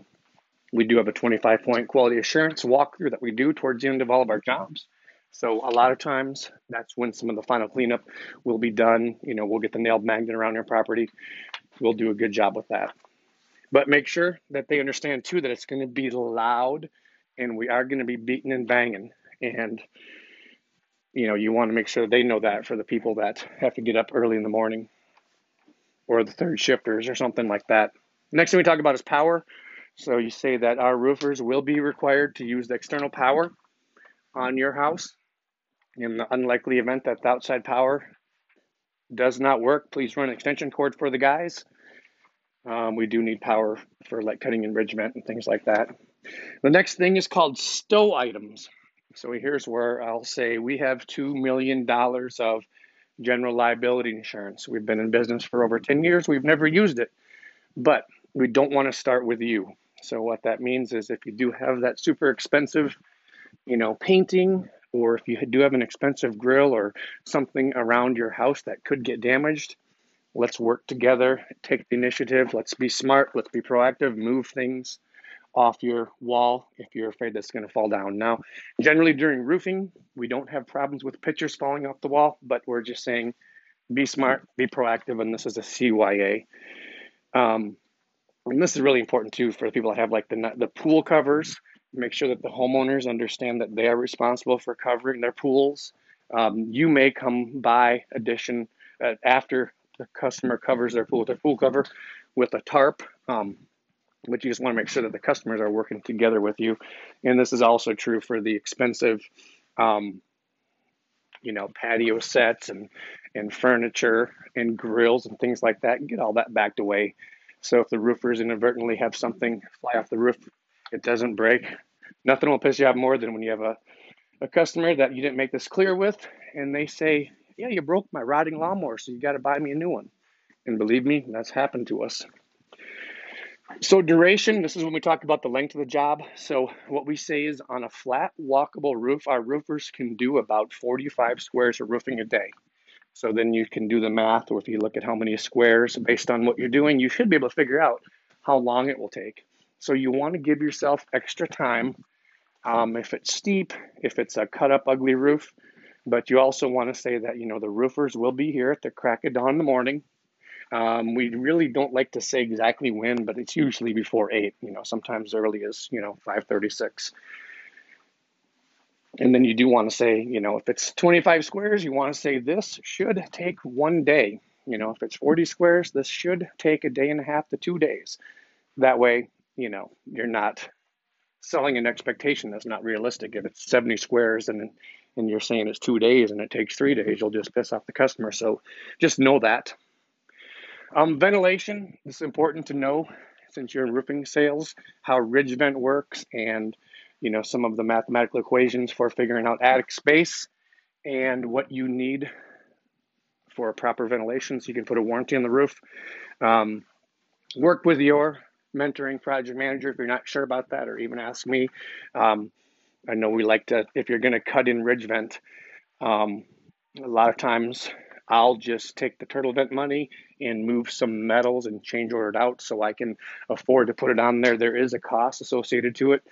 We do have a 25 point quality assurance walkthrough that we do towards the end of all of our jobs. So a lot of times that's when some of the final cleanup will be done. You know, we'll get the nailed magnet around your property. We'll do a good job with that. But make sure that they understand too that it's going to be loud and we are going to be beating and banging. And, you know, you want to make sure they know that for the people that have to get up early in the morning or the third shifters or something like that. Next thing we talk about is power. So you say that our roofers will be required to use the external power on your house In the unlikely event that the outside power does not work, please run an extension cord for the guys. Um, we do need power for like cutting and ridge vent and things like that. The next thing is called stow items. So here's where I'll say we have $2 million of general liability insurance. We've been in business for over 10 years. We've never used it, but we don't want to start with you. So what that means is if you do have that super expensive, you know, painting, or if you do have an expensive grill or something around your house that could get damaged, let's work together, take the initiative, let's be smart, let's be proactive, move things off your wall if you're afraid that's going to fall down. Now, generally during roofing, we don't have problems with pictures falling off the wall, but we're just saying be smart, be proactive, and this is a CYA. Um, and this is really important too for the people that have like the the pool covers. Make sure that the homeowners understand that they are responsible for covering their pools. Um, you may come by addition uh, after the customer covers their pool with their pool cover with a tarp. Um, but you just want to make sure that the customers are working together with you. And this is also true for the expensive, um, you know, patio sets and, and furniture and grills and things like that. And get all that backed away. So if the roofers inadvertently have something fly off the roof, it doesn't break. Nothing will piss you off more than when you have a, a customer that you didn't make this clear with and they say, Yeah, you broke my rotting lawnmower, so you got to buy me a new one. And believe me, that's happened to us. So duration, this is when we talk about the length of the job. So what we say is on a flat walkable roof, our roofers can do about 45 squares of roofing a day. So then you can do the math, or if you look at how many squares based on what you're doing, you should be able to figure out how long it will take. So you want to give yourself extra time. Um, if it's steep, if it's a cut up ugly roof, but you also want to say that you know the roofers will be here at the crack of dawn in the morning um, we really don't like to say exactly when, but it's usually before eight. You know, sometimes early as you know five thirty-six. And then you do want to say, you know, if it's 25 squares, you want to say this should take one day. You know, if it's 40 squares, this should take a day and a half to two days. That way, you know, you're not selling an expectation that's not realistic. If it's 70 squares and and you're saying it's two days and it takes three days, you'll just piss off the customer. So just know that. Um, ventilation, it's important to know since you're in roofing sales how ridge vent works and you know some of the mathematical equations for figuring out attic space and what you need for proper ventilation so you can put a warranty on the roof. Um, work with your mentoring project manager if you're not sure about that or even ask me. Um, I know we like to, if you're going to cut in ridge vent, um, a lot of times I'll just take the turtle vent money and move some metals and change order it out so I can afford to put it on there. There is a cost associated to it.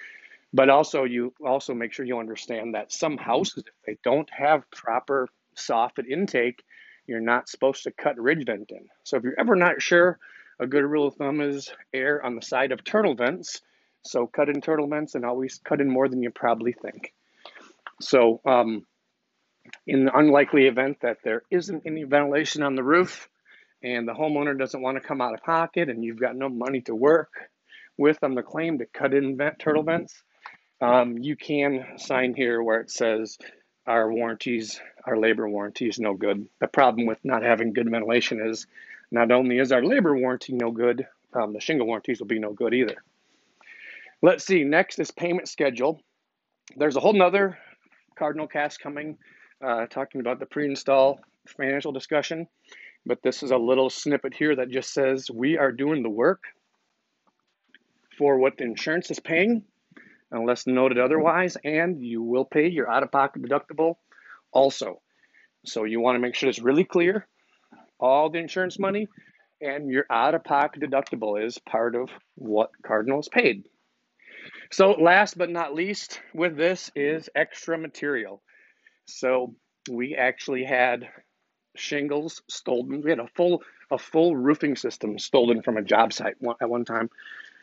But also you also make sure you understand that some houses, if they don't have proper soffit intake, you're not supposed to cut ridge vent in. So if you're ever not sure, a good rule of thumb is air on the side of turtle vents. So cut in turtle vents and always cut in more than you probably think. So um, in the unlikely event that there isn't any ventilation on the roof and the homeowner doesn't want to come out of pocket and you've got no money to work with on the claim to cut in vent, turtle vents, um, you can sign here where it says our warranties, our labor warranties, no good. The problem with not having good ventilation is not only is our labor warranty no good, um, the shingle warranties will be no good either. Let's see, next is payment schedule. There's a whole nother Cardinal cast coming uh, talking about the pre-install financial discussion, but this is a little snippet here that just says we are doing the work for what the insurance is paying, unless noted otherwise, and you will pay your out-of-pocket deductible also. So you want to make sure it's really clear, all the insurance money and your out-of-pocket deductible is part of what Cardinals paid. So last but not least with this is extra material. So we actually had shingles stolen. We had a full a full roofing system stolen from a job site at one time.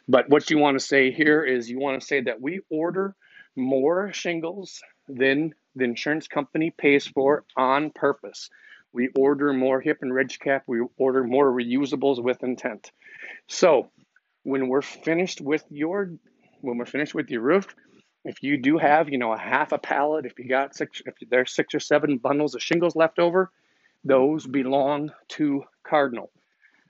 But what you want to say here is you want to say that we order more shingles than the insurance company pays for on purpose. We order more hip and ridge cap. We order more reusables with intent. So when we're finished with your when we're finished with your roof, if you do have, you know, a half a pallet, if you got six, if there's six or seven bundles of shingles left over, those belong to Cardinal.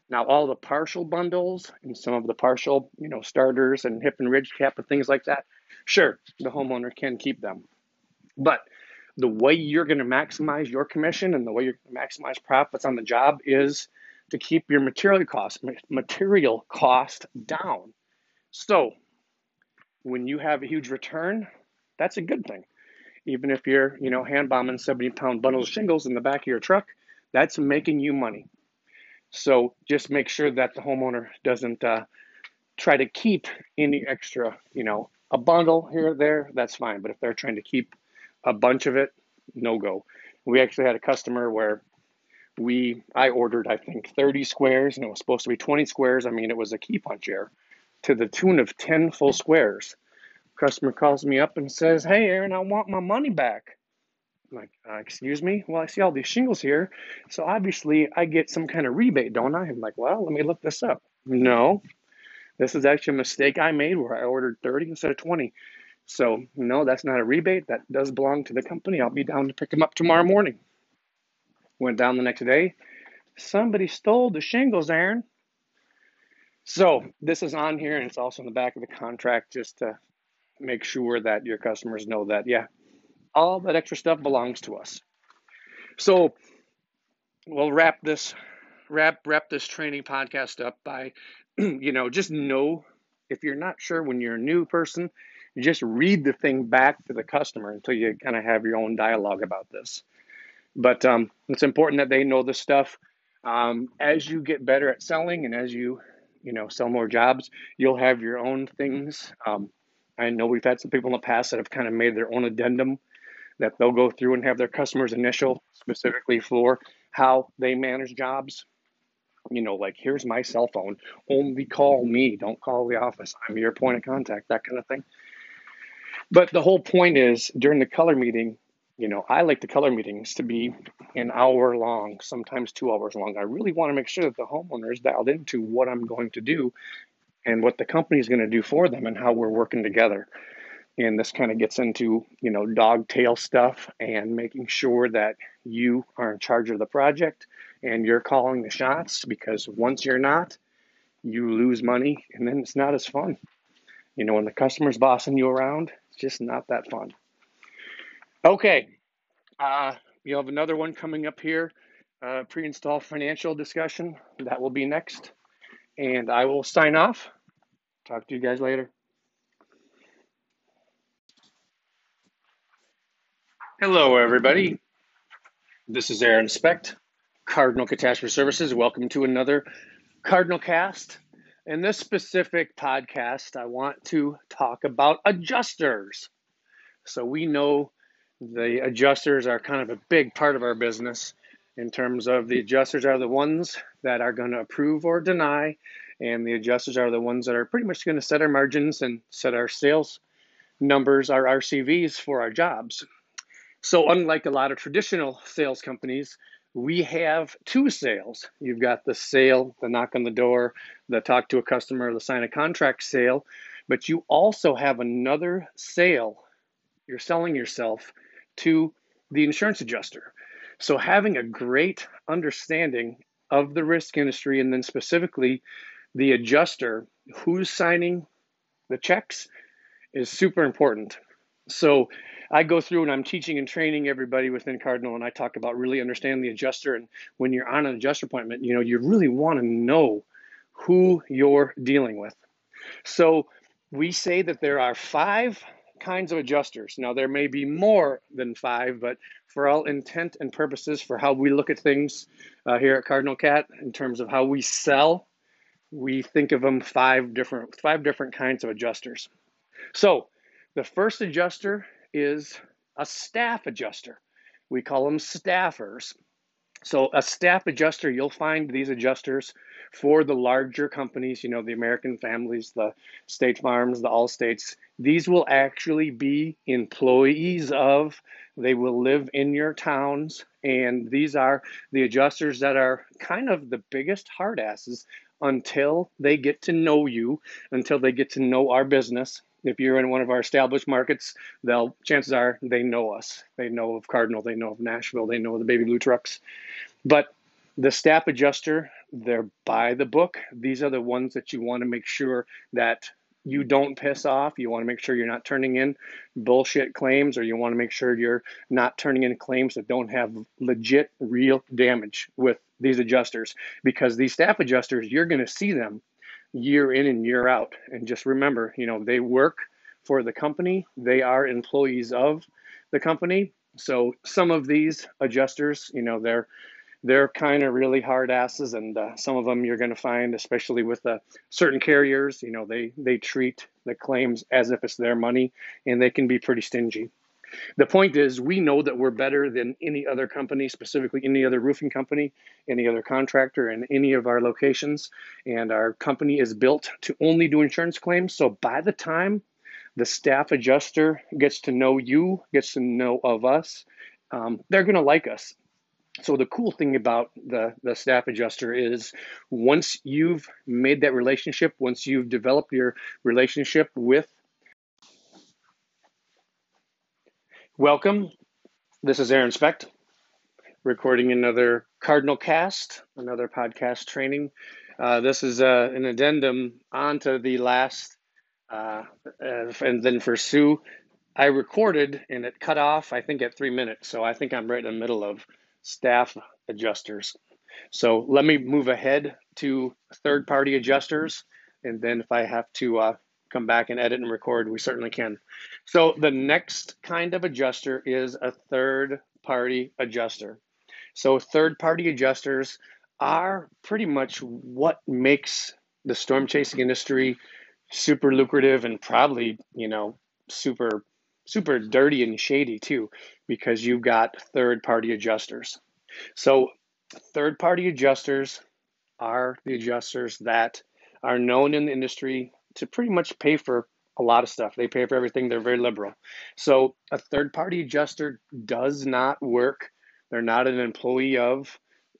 Now, all the partial bundles and some of the partial, you know, starters and hip and ridge cap and things like that, sure, the homeowner can keep them. But the way you're going to maximize your commission and the way you're going to maximize profits on the job is to keep your material cost material cost down. So, when you have a huge return, that's a good thing. Even if you're, you know, hand bombing 70 pound bundles of shingles in the back of your truck, that's making you money. So just make sure that the homeowner doesn't uh, try to keep any extra, you know, a bundle here or there, that's fine. But if they're trying to keep a bunch of it, no go. We actually had a customer where we I ordered I think 30 squares and it was supposed to be 20 squares. I mean it was a key punch error to the tune of 10 full squares. Customer calls me up and says, Hey, Aaron, I want my money back. I'm like, uh, excuse me? Well, I see all these shingles here. So obviously I get some kind of rebate, don't I? I'm like, well, let me look this up. No, this is actually a mistake I made where I ordered 30 instead of 20. So, no, that's not a rebate. That does belong to the company. I'll be down to pick them up tomorrow morning. Went down the next day. Somebody stole the shingles, Aaron. So this is on here and it's also in the back of the contract just to make sure that your customers know that, yeah, all that extra stuff belongs to us. So we'll wrap this wrap wrap this training podcast up by you know just know if you're not sure when you're a new person just read the thing back to the customer until you kind of have your own dialogue about this. But um, it's important that they know this stuff. Um, as you get better at selling and as you you know sell more jobs you'll have your own things. Um, i know we've had some people in the past that have kind of made their own addendum that they'll go through and have their customers initial specifically for how they manage jobs. You know like here's my cell phone. Only call me. Don't call the office. I'm your point of contact that kind of thing but the whole point is during the color meeting you know, I like the color meetings to be an hour long, sometimes two hours long. I really want to make sure that the homeowner is dialed into what I'm going to do and what the company is going to do for them and how we're working together. And this kind of gets into, you know, dog tail stuff and making sure that you are in charge of the project and you're calling the shots because once you're not, you lose money and then it's not as fun. You know, when the customer's bossing you around, it's just not that fun. Okay, uh, you have another one coming up here, uh, pre-install financial discussion. That will be next. And I will sign off. Talk to you guys later. Hello, everybody. This is Aaron Specht, Cardinal Catastrophe Services. Welcome to another Cardinal Cast. In this specific podcast, I want to talk about adjusters. So we know the adjusters are kind of a big part of our business in terms of the adjusters are the ones that are going to approve or deny, and the adjusters are the ones that are pretty much going to set our margins and set our sales numbers, our RCVs for our jobs. So, unlike a lot of traditional sales companies, we have two sales. You've got the sale, the knock on the door, the talk to a customer, the sign a contract sale, but you also have another sale. You're selling yourself to the insurance adjuster. So, having a great understanding of the risk industry and then specifically the adjuster who's signing the checks is super important. So, I go through and I'm teaching and training everybody within Cardinal, and I talk about really understanding the adjuster. And when you're on an adjuster appointment, you know, you really want to know who you're dealing with. So, we say that there are five kinds of adjusters. Now, there may be more than five, but for all intent and purposes, for how we look at things uh, here at Cardinal Cat, in terms of how we sell, we think of them five different five different kinds of adjusters. So, the first adjuster is a staff adjuster. We call them staffers. So, a staff adjuster, you'll find these adjusters for the larger companies, you know, the American families, the State Farms, the Allstates. These will actually be employees of, they will live in your towns. And these are the adjusters that are kind of the biggest hard asses until they get to know you, until they get to know our business. If you're in one of our established markets, they'll chances are they know us. They know of Cardinal, they know of Nashville, they know the baby blue trucks. But the staff adjuster, they're by the book. These are the ones that you want to make sure that you don't piss off. You want to make sure you're not turning in bullshit claims, or you want to make sure you're not turning in claims that don't have legit, real damage with these adjusters. Because these staff adjusters, you're going to see them year in and year out. And just remember, you know, they work for the company, they are employees of the company. So some of these adjusters, you know, they're they're kind of really hard asses, and uh, some of them you're going to find, especially with uh, certain carriers, you know, they they treat the claims as if it's their money, and they can be pretty stingy. The point is, we know that we're better than any other company, specifically any other roofing company, any other contractor, in any of our locations. And our company is built to only do insurance claims. So by the time the staff adjuster gets to know you, gets to know of us, um, they're going to like us. So the cool thing about the, the staff adjuster is once you've made that relationship, once you've developed your relationship with Welcome. This is Aaron Specht, recording another Cardinal Cast, another podcast training. Uh, this is uh, an addendum onto the last, uh, and then for Sue, I recorded and it cut off, I think, at three minutes. So I think I'm right in the middle of staff adjusters. So let me move ahead to third party adjusters. And then if I have to uh, come back and edit and record, we certainly can. So the next kind of adjuster is a third party adjuster. So third party adjusters are pretty much what makes the storm chasing industry super lucrative and probably, you know, super super dirty and shady too because you've got third party adjusters. So third party adjusters are the adjusters that are known in the industry to pretty much pay for a lot of stuff. They pay for everything. They're very liberal. So a third party adjuster does not work. They're not an employee of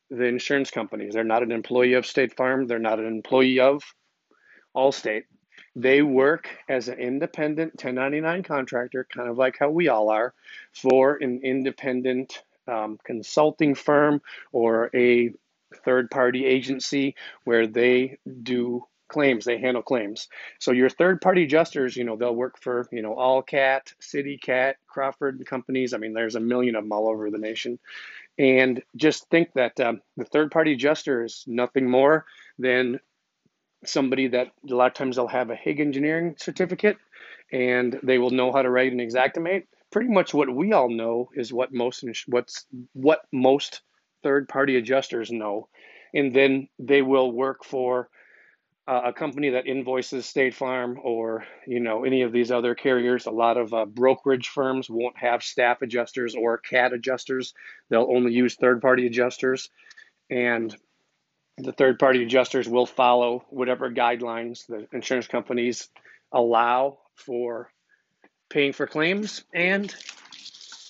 the insurance companies. They're not an employee of State Farm. They're not an employee of Allstate. They work as an independent 1099 contractor, kind of like how we all are, for an independent um, consulting firm or a third party agency where they do claims they handle claims. So your third party adjusters you know they'll work for you know allcat CityCat crawford companies. I mean there's a million of them all over the nation. And just think that um, the third party adjuster is nothing more than somebody that a lot of times they'll have a Haag engineering certificate and they will know how to write an Xactimate. Pretty much what we all know is what most what's what most third party adjusters know, and then they will work for uh, a company that invoices State Farm or you know any of these other carriers. A lot of uh, brokerage firms won't have staff adjusters or CAT adjusters. They'll only use third party adjusters, and the third party adjusters will follow whatever guidelines the insurance companies allow for paying for claims and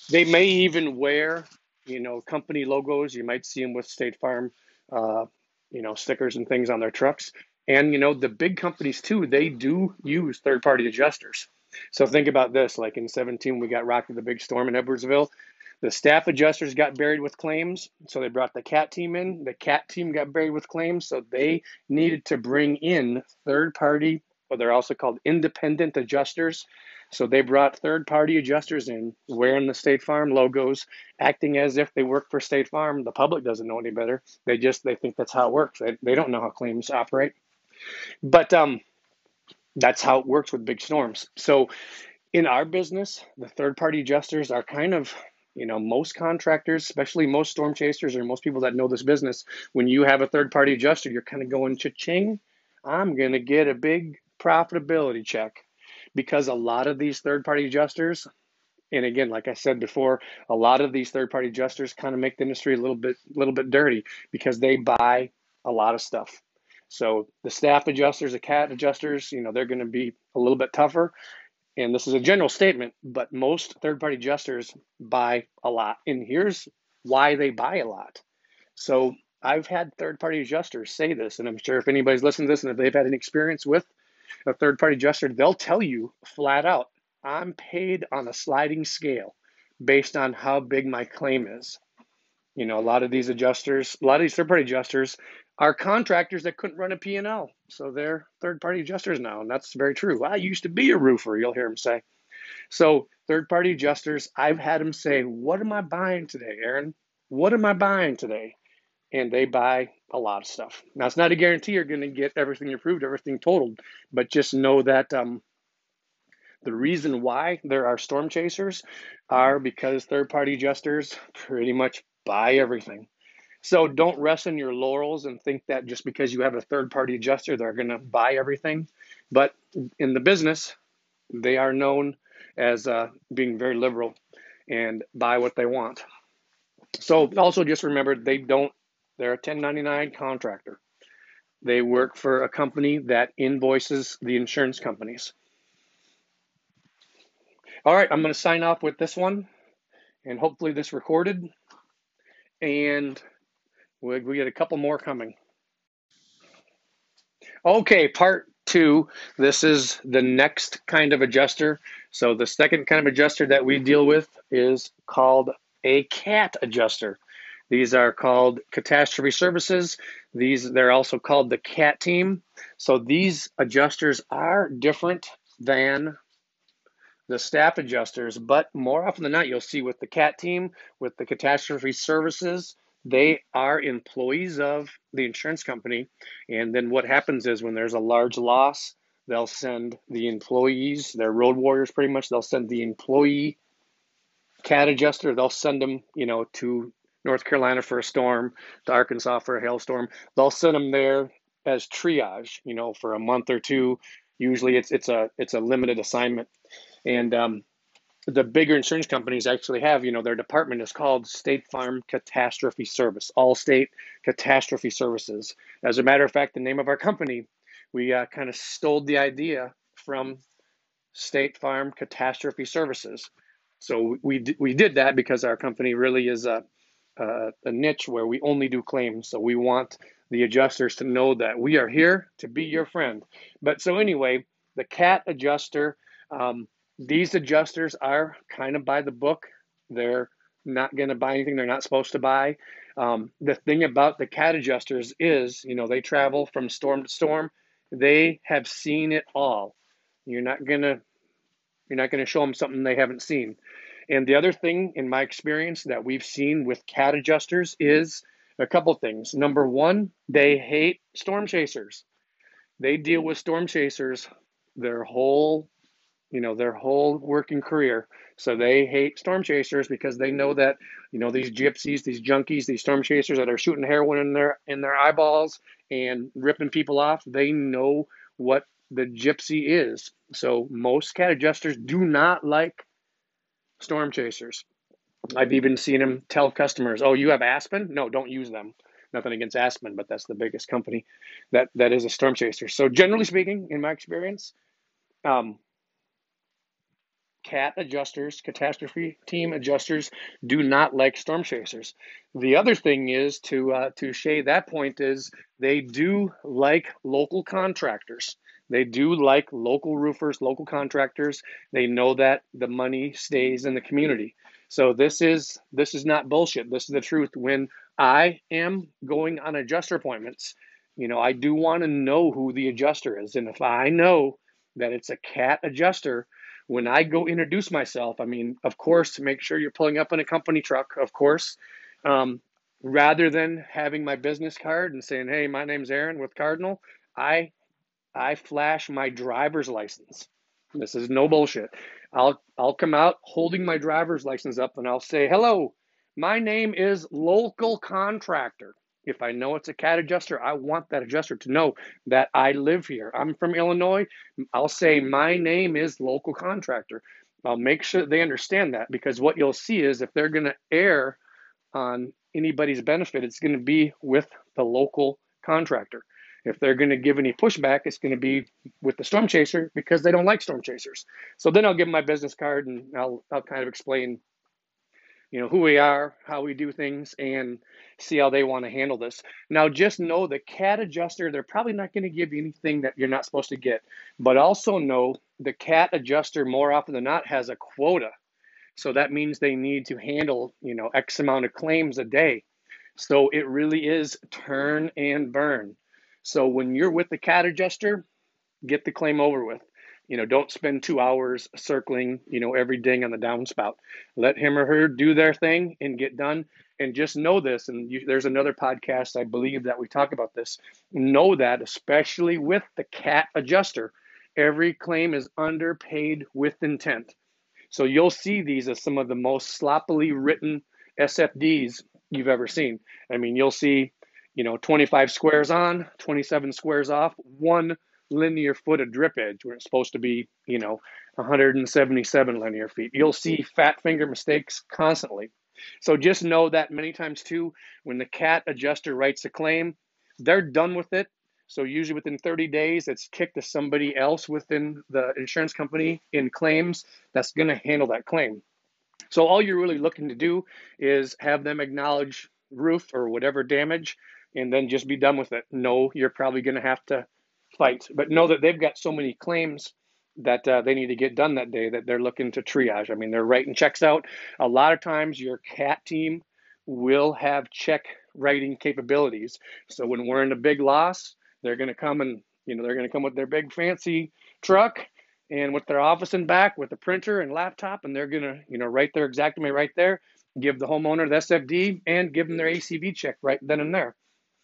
they may even wear you know company logos you might see them with state farm uh, you know stickers and things on their trucks and you know, the big companies too, they do use third party adjusters. So think about this like in 17, we got rocked with the big storm in Edwardsville. The staff adjusters got buried with claims, so they brought the CAT team in. The CAT team got buried with claims, so they needed to bring in third party, or they're also called independent adjusters. So they brought third party adjusters in, wearing the State Farm logos, acting as if they work for State Farm. The public doesn't know any better. They just they think that's how it works. They, they don't know how claims operate. But um, that's how it works with big storms. So in our business, the third party adjusters are kind of you know most contractors especially most storm chasers or most people that know this business when you have a third party adjuster you're kind of going cha-ching i'm going to get a big profitability check because a lot of these third party adjusters and again like i said before a lot of these third party adjusters kind of make the industry a little bit little bit dirty because they buy a lot of stuff so the staff adjusters, the CAT adjusters, you know, they're going to be a little bit tougher. And this is a general statement, but most third party adjusters buy a lot. And here's why they buy a lot. So I've had third party adjusters say this, and I'm sure if anybody's listening to this and if they've had an experience with a third party adjuster, they'll tell you flat out, I'm paid on a sliding scale based on how big my claim is. You know, a lot of these adjusters, a lot of these third party adjusters are contractors that couldn't run a P&L. So they're third party adjusters now. And that's very true. I used to be a roofer, you'll hear them say. So third party adjusters, I've had them say, What am I buying today, Aaron? What am I buying today? And they buy a lot of stuff. Now, it's not a guarantee you're going to get everything approved, everything totaled, but just know that um, the reason why there are storm chasers are because third party adjusters pretty much buy everything. So don't rest in your laurels and think that just because you have a third party adjuster, they're going to buy everything. But in the business, they are known as uh, being very liberal and buy what they want. So also just remember they don't, they're a 1099 contractor. They work for a company that invoices the insurance companies. All right, I'm going to sign off with this one and hopefully this recorded. And we, we get a couple more coming. Okay, part two. This is the next kind of adjuster. So the second kind of adjuster that we deal with is called a CAT adjuster. These are called catastrophe services. These they're also called the CAT team. So these adjusters are different than the staff adjusters, but more often than not, you'll see with the CAT team, with the catastrophe services, they are employees of the insurance company. And then what happens is when there's a large loss, they'll send the employees, they're road warriors pretty much, they'll send the employee cat adjuster, they'll send them, you know, to North Carolina for a storm, to Arkansas for a hailstorm. They'll send them there as triage, you know, for a month or two. Usually it's it's a it's a limited assignment. And um, the bigger insurance companies actually have, you know, their department is called State Farm Catastrophe Service, Allstate Catastrophe Services. As a matter of fact, the name of our company, we uh, kind of stole the idea from State Farm Catastrophe Services. So we we did that because our company really is a, a, a niche where we only do claims. So we want the adjusters to know that we are here to be your friend. But so anyway, the CAT adjuster. Um, these adjusters are kind of by the book. They're not going to buy anything they're not supposed to buy. Um, the thing about the cat adjusters is, you know, they travel from storm to storm. They have seen it all. You're not gonna, you're not gonna show them something they haven't seen. And the other thing, in my experience, that we've seen with cat adjusters is a couple things. Number one, they hate storm chasers. They deal with storm chasers their whole you know their whole working career. So they hate storm chasers because they know that you know these gypsies these junkies these storm chasers that are shooting heroin in their in their eyeballs and ripping people off they know what the gypsy is. So most cat adjusters do not like storm chasers. I've even seen them tell customers oh you have aspen? No don't use them. Nothing against aspen but that's the biggest company that that is a storm chaser. So generally speaking in my experience um, CAT adjusters, catastrophe team adjusters, do not like storm chasers. The other thing is to uh, to shade that point is they do like local contractors. They do like local roofers, local contractors. They know that the money stays in the community. So this is this is not bullshit. This is the truth. When I am going on adjuster appointments, you know, I do want to know who the adjuster is, and if I know that it's a cat adjuster, when I go introduce myself, I mean, of course, to make sure you're pulling up in a company truck, of course, um, rather than having my business card and saying, "Hey, my name's Aaron with Cardinal." I I flash my driver's license. This is no bullshit. I'll I'll come out holding my driver's license up and I'll say, "Hello, my name is local contractor." If I know it's a cat adjuster, I want that adjuster to know that I live here. I'm from Illinois. I'll say my name is local contractor. I'll make sure they understand that because what you'll see is if they're going to err on anybody's benefit, it's going to be with the local contractor. If they're going to give any pushback, it's going to be with the storm chaser because they don't like storm chasers. So then I'll give them my business card and I'll, I'll kind of explain you know, who we are, how we do things, and see how they want to handle this. Now, just know the CAT adjuster, they're probably not going to give you anything that you're not supposed to get, but also know the CAT adjuster more often than not has a quota. So that means they need to handle, you know, X amount of claims a day. So it really is turn and burn. So when you're with the CAT adjuster, get the claim over with. You know, don't spend two hours circling, you know, every ding on the downspout. Let him or her do their thing and get done. And just know this, and you, there's another podcast, I believe, that we talk about this. Know that, especially with the CAT adjuster, every claim is underpaid with intent. So you'll see these as some of the most sloppily written SFDs you've ever seen. I mean, you'll see, you know, 25 squares on, 27 squares off, one linear foot of drip edge where it's supposed to be, you know, 177 linear feet. You'll see fat finger mistakes constantly. So just know that many times too, when the CAT adjuster writes a claim, they're done with it. So usually within 30 days, it's kicked to somebody else within the insurance company in claims that's going to handle that claim. So all you're really looking to do is have them acknowledge roof or whatever damage and then just be done with it. No, you're probably going to have to fight, but know that they've got so many claims that uh, they need to get done that day that they're looking to triage. I mean, they're writing checks out. A lot of times your CAT team will have check writing capabilities. So when we're in a big loss, they're going to come and, you know, they're going to come with their big fancy truck and with their office and back with a printer and laptop, and they're gonna, you know, write their Xactimate right there, give the homeowner the SFD, and give them their ACV check right then and there.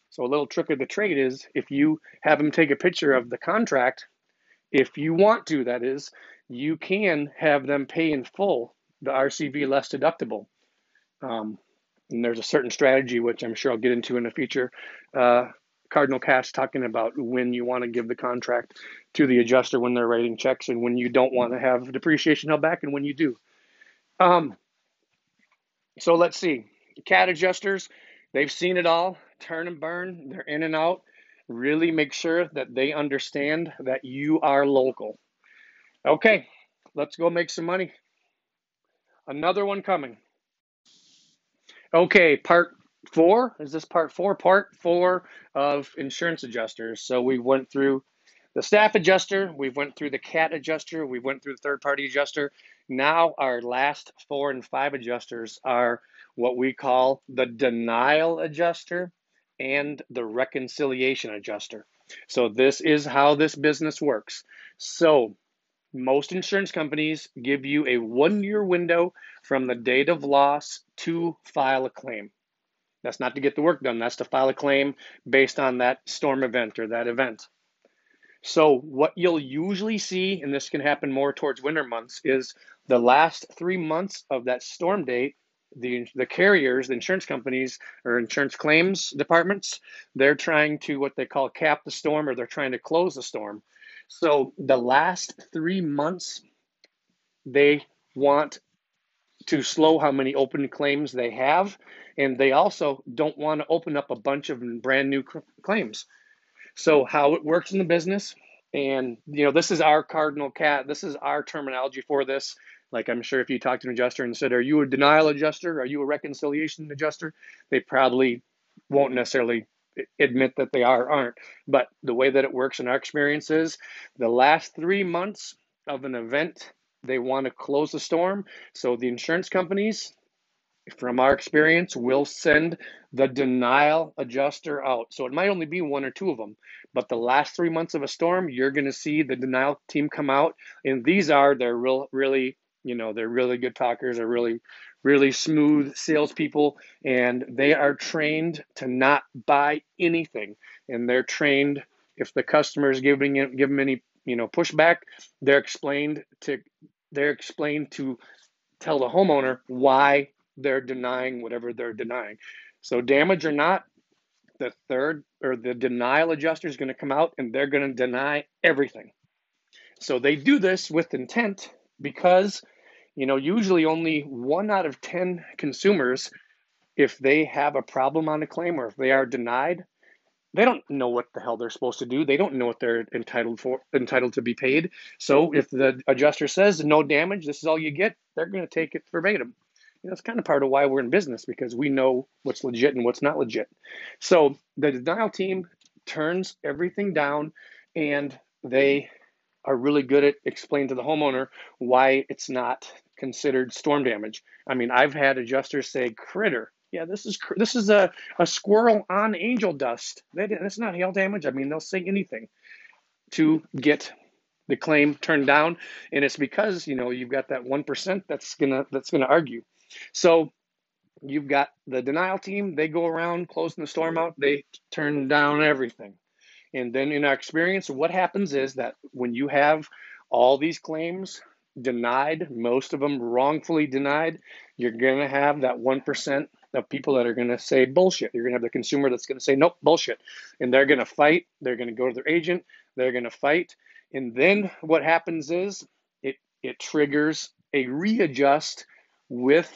So a little trick of the trade is if you have them take a picture of the contract, if you want to, that is, you can have them pay in full the RCV less deductible. Um, and there's a certain strategy which I'm sure I'll get into in a future uh, Cardinal Cast talking about when you want to give the contract to the adjuster when they're writing checks and when you don't want to have depreciation held back and when you do. Um, so let's see. CAT adjusters, they've seen it all, turn and burn, they're in and out. Really make sure that they understand that you are local. Okay, let's go make some money. Another one coming. Okay, part four. Is this part four? Part four of insurance adjusters. So we went through the staff adjuster, we went through the CAT adjuster, we went through the third party adjuster. Now our last four and five adjusters are what we call the denial adjuster and the reconciliation adjuster. So this is how this business works. So most insurance companies give you a one year window from the date of loss to file a claim. That's not to get the work done, that's to file a claim based on that storm event or that event. So, what you'll usually see, and this can happen more towards winter months, is the last three months of that storm date, the, the carriers, the insurance companies, or insurance claims departments, they're trying to what they call cap the storm or they're trying to close the storm. So, the last three months, they want to slow how many open claims they have, and they also don't want to open up a bunch of brand new claims. So how it works in the business, and you know, this is our cardinal cat. This is our terminology for this. Like I'm sure if you talk to an adjuster and said, "Are you a denial adjuster? Are you a reconciliation adjuster?" They probably won't necessarily admit that they are aren't. But the way that it works in our experience is the last three months of an event they want to close the storm. So the insurance companies, from our experience, will send the denial adjuster out. So it might only be one or two of them, but the last three months of a storm, you're going to see the denial team come out, and these are they're real, really, you know, they're really good talkers. They're really, really smooth salespeople, and they are trained to not buy anything, and they're trained if the customer is giving give them any you know pushback, they're explained to they're explained to tell the homeowner why they're denying whatever they're denying. So, damage or not, the third or the denial adjuster is going to come out and they're going to deny everything. So, they do this with intent because, you know, usually only one out of 10 consumers, if they have a problem on a claim or if they are denied, they don't know what the hell they're supposed to do. They don't know what they're entitled for, entitled to be paid. So if the adjuster says no damage, this is all you get, they're going to take it verbatim. You know, it's kind of part of why we're in business because we know what's legit and what's not legit. So the denial team turns everything down and they are really good at explaining to the homeowner why it's not considered storm damage. I mean, I've had adjusters say critter. Yeah, this is this is a, a squirrel on angel dust. That, that's not hail damage. I mean, they'll say anything to get the claim turned down, and it's because you know you've got that one percent that's gonna that's gonna argue. So you've got the denial team. They go around closing the storm out. They turn down everything. And then in our experience, what happens is that when you have all these claims denied, most of them wrongfully denied, you're going to have that 1% of people that are going to say bullshit. You're going to have the consumer that's going to say, nope, bullshit. And they're going to fight. They're going to go to their agent. They're going to fight. And then what happens is it, it triggers a readjust with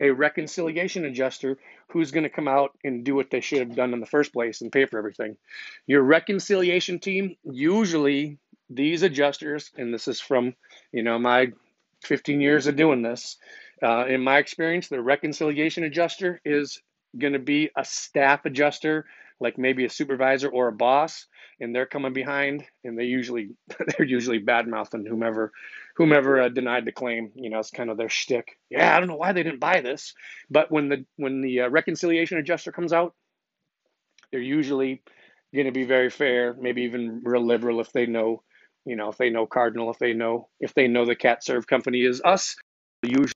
a reconciliation adjuster who's going to come out and do what they should have done in the first place and pay for everything. Your reconciliation team, usually these adjusters, and this is from, you know, my 15 years of doing this, uh, in my experience, the reconciliation adjuster is going to be a staff adjuster, like maybe a supervisor or a boss, and they're coming behind, and they usually they're usually bad mouthing whomever whomever uh, denied the claim. You know, it's kind of their shtick. Yeah, I don't know why they didn't buy this, but when the when the uh, reconciliation adjuster comes out, they're usually going to be very fair, maybe even real liberal if they know, you know, if they know Cardinal, if they know if they know the cat serve company is us. Usually.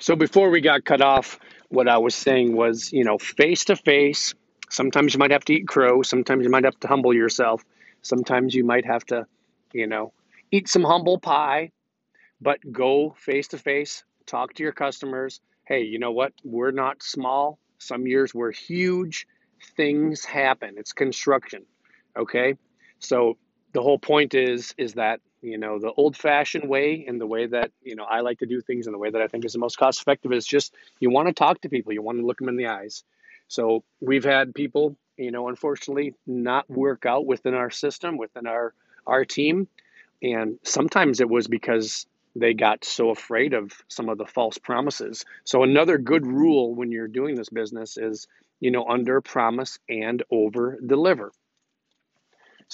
So before we got cut off, what I was saying was, you know, face to face. Sometimes you might have to eat crow. Sometimes you might have to humble yourself. Sometimes you might have to, you know, eat some humble pie, but go face to face, talk to your customers. Hey, you know what? We're not small. Some years we're huge. Things happen. It's construction. Okay? So the whole point is is that, you know, the old-fashioned way and the way that, you know, I like to do things and the way that I think is the most cost effective is just you want to talk to people. You want to look them in the eyes. So we've had people you know, unfortunately not work out within our system, within our our team. And sometimes it was because they got so afraid of some of the false promises. So another good rule when you're doing this business is, you know, under promise and over deliver.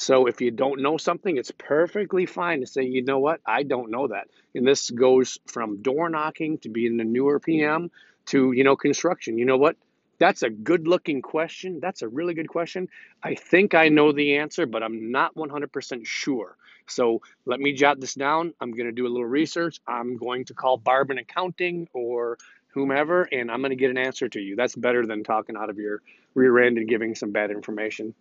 So if you don't know something, it's perfectly fine to say, you know what, I don't know that. And this goes from door knocking to being a newer PM to, you know, construction. You know what? That's a good looking question. That's a really good question. I think I know the answer, but I'm not 100% sure. So let me jot this down. I'm going to do a little research. I'm going to call Barb in accounting or whomever, and I'm going to get an answer to you. That's better than talking out of your rear end and giving some bad information.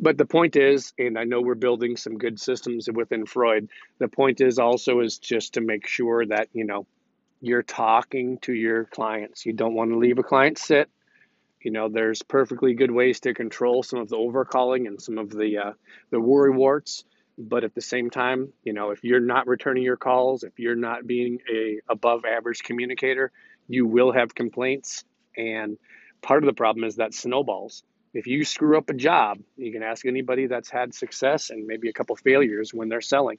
But the point is, and I know we're building some good systems within Freud. The point is also is just to make sure that you know you're talking to your clients. You don't want to leave a client sit you know, there's perfectly good ways to control some of the overcalling and some of the uh, the worry warts. But at the same time, you know, if you're not returning your calls, if you're not being a above average communicator, you will have complaints. And part of the problem is that snowballs. If you screw up a job, you can ask anybody that's had success and maybe a couple failures when they're selling.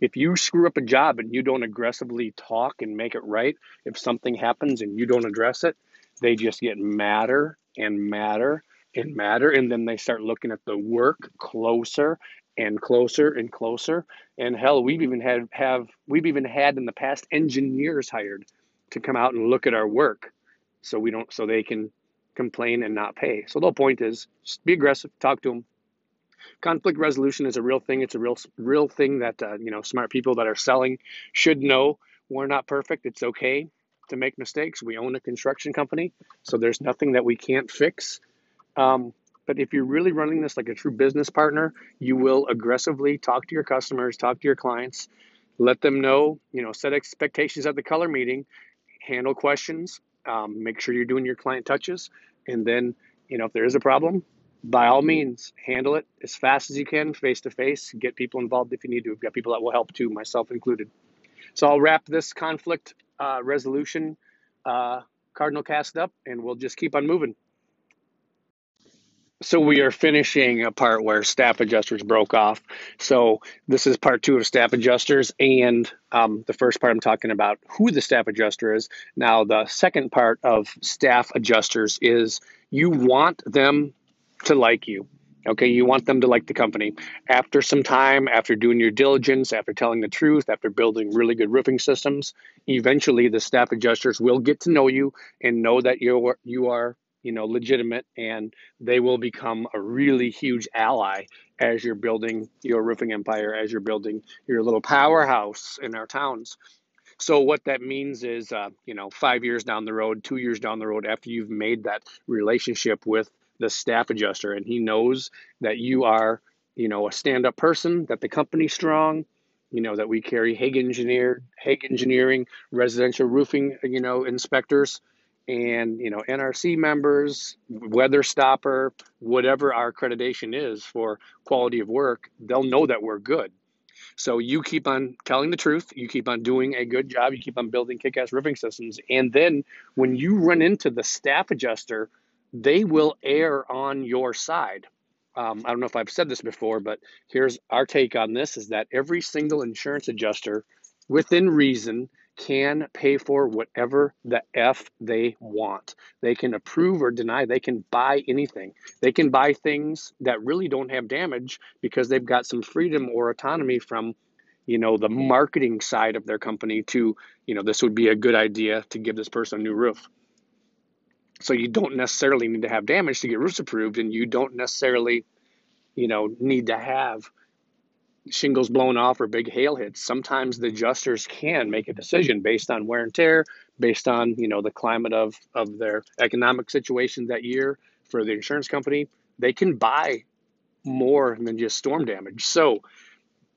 If you screw up a job and you don't aggressively talk and make it right, if something happens and you don't address it, they just get madder and matter and matter and then they start looking at the work closer and closer and closer and hell we've even had have we've even had in the past engineers hired to come out and look at our work so we don't so they can complain and not pay so the whole point is just be aggressive talk to them conflict resolution is a real thing it's a real real thing that uh, you know smart people that are selling should know we're not perfect it's okay to make mistakes. We own a construction company, so there's nothing that we can't fix. Um, but if you're really running this like a true business partner, you will aggressively talk to your customers, talk to your clients, let them know, you know, set expectations at the color meeting, handle questions, um, make sure you're doing your client touches, and then, you know, if there is a problem, by all means, handle it as fast as you can, face to face. Get people involved if you need to. We've got people that will help too, myself included. So I'll wrap this conflict uh, resolution uh, Cardinal cast up, and we'll just keep on moving. So we are finishing a part where staff adjusters broke off. So this is part two of staff adjusters, and um, the first part I'm talking about who the staff adjuster is. Now the second part of staff adjusters is you want them to like you. Okay, you want them to like the company. After some time, after doing your diligence, after telling the truth, after building really good roofing systems, eventually the staff adjusters will get to know you and know that you're you are you know legitimate and they will become a really huge ally as you're building your roofing empire as you're building your little powerhouse in our towns. So what that means is uh, you know five years down the road two years down the road after you've made that relationship with the staff adjuster and he knows that you are you know a stand-up person that the company's strong you know that we carry Haag engineer Haag engineering residential roofing you know inspectors and you know NRC members, Weather Stopper, whatever our accreditation is for quality of work, they'll know that we're good. So you keep on telling the truth, you keep on doing a good job, you keep on building kick-ass roofing systems, and then when you run into the staff adjuster, they will err on your side. Um, I don't know if I've said this before, but here's our take on this: is that every single insurance adjuster, within reason, can pay for whatever the F they want. They can approve or deny. They can buy anything. They can buy things that really don't have damage because they've got some freedom or autonomy from, you know, the marketing side of their company to, you know, this would be a good idea to give this person a new roof. So you don't necessarily need to have damage to get roofs approved, and you don't necessarily, you know, need to have shingles blown off or big hail hits, sometimes the adjusters can make a decision based on wear and tear, based on you know the climate of of their economic situation that year for the insurance company. They can buy more than just storm damage. So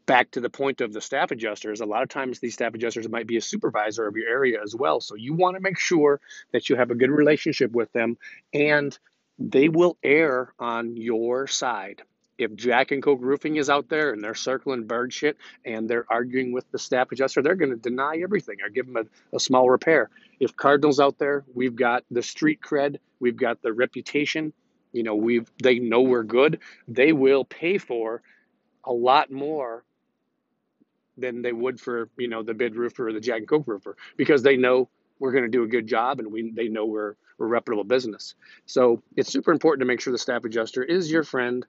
back to the point of the staff adjusters, a lot of times these staff adjusters might be a supervisor of your area as well. So you want to make sure that you have a good relationship with them and they will err on your side if Jack and Coke Roofing is out there and they're circling bird shit and they're arguing with the staff adjuster, they're going to deny everything or give them a, a small repair. If Cardinals out there, we've got the street cred, we've got the reputation. You know, we've they know we're good. They will pay for a lot more than they would for you know the bid roofer or the Jack and Coke roofer because they know we're going to do a good job and we they know we're we're a reputable business. So it's super important to make sure the staff adjuster is your friend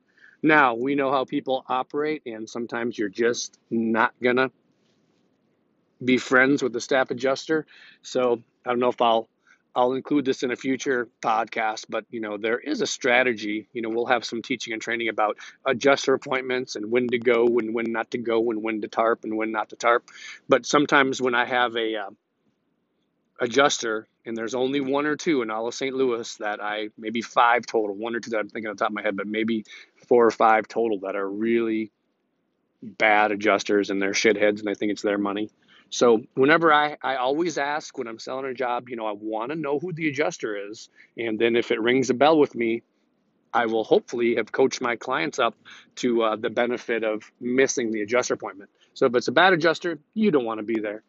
now, we know how people operate, and sometimes you're just not going to be friends with the staff adjuster. So, I don't know if I'll I'll include this in a future podcast, but you know, there is a strategy. You know, we'll have some teaching and training about adjuster appointments and when to go and when not to go and when to tarp and when not to tarp. But sometimes when I have a uh, adjuster and there's only one or two in all of St. Louis that I maybe five total, one or two that I'm thinking on the top of my head, but maybe four or five total that are really bad adjusters and they're shitheads and they think it's their money. So whenever I, I always ask when I'm selling a job, you know, I want to know who the adjuster is. And then if it rings a bell with me, I will hopefully have coached my clients up to uh, the benefit of missing the adjuster appointment. So if it's a bad adjuster, you don't want to be there.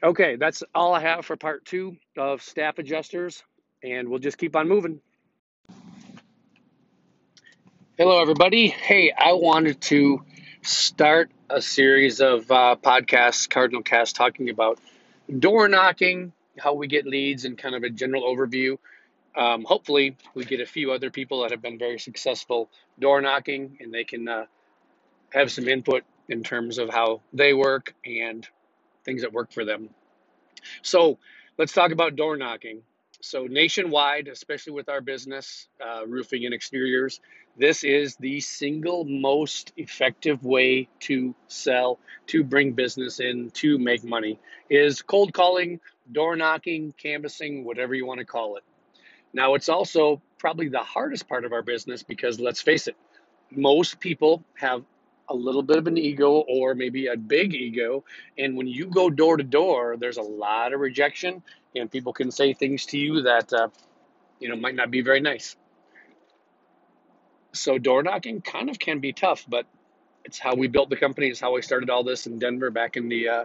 Okay, that's all I have for part two of staff adjusters, and we'll just keep on moving. Hello, everybody. Hey, I wanted to start a series of uh, podcasts, Cardinal Cast, talking about door knocking, how we get leads, and kind of a general overview. Um, hopefully, we get a few other people that have been very successful door knocking, and they can uh, have some input in terms of how they work and things that work for them. So let's talk about door knocking. So nationwide, especially with our business, uh, roofing and exteriors, this is the single most effective way to sell, to bring business in, to make money is cold calling, door knocking, canvassing, whatever you want to call it. Now, it's also probably the hardest part of our business because let's face it, most people have a little bit of an ego or maybe a big ego. And when you go door to door, there's a lot of rejection, and people can say things to you that uh, you know might not be very nice. So door knocking kind of can be tough, but it's how we built the company. It's how we started all this in Denver back in the uh,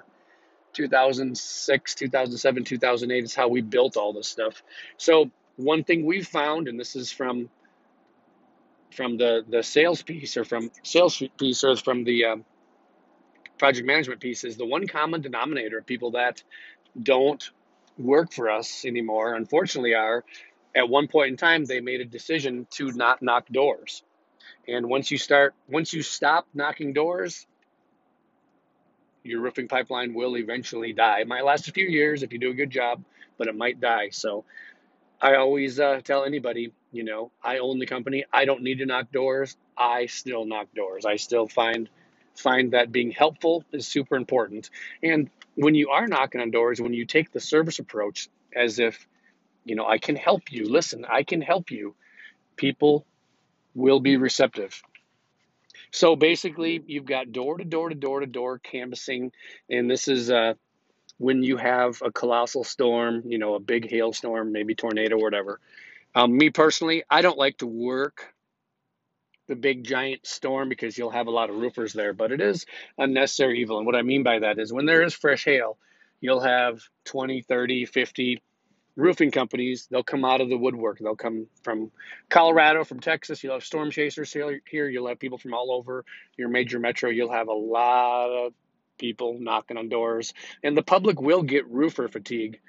2006, 2007, 2008. It's how we built all this stuff. So one thing we found, and this is from from the the sales piece or from sales piece or from the um, project management piece is the one common denominator of people that don't work for us anymore. Unfortunately, are at one point in time they made a decision to not knock doors. And once you start, once you stop knocking doors, your roofing pipeline will eventually die. It might last a few years if you do a good job, but it might die. So I always uh, tell anybody, you know, I own the company. I don't need to knock doors. I still knock doors. I still find find that being helpful is super important. And when you are knocking on doors, when you take the service approach as if, you know, I can help you. Listen, I can help you. People will be receptive. So basically, you've got door to door to door to door canvassing, and this is uh, when you have a colossal storm, you know, a big hailstorm, maybe tornado, whatever. Um, me personally, I don't like to work the big giant storm because you'll have a lot of roofers there, but it is unnecessary evil. And what I mean by that is when there is fresh hail, you'll have 20, 30, 50 roofing companies. They'll come out of the woodwork. They'll come from Colorado, from Texas. You'll have storm chasers here. You'll have people from all over your major metro. You'll have a lot of people knocking on doors, and the public will get roofer fatigue.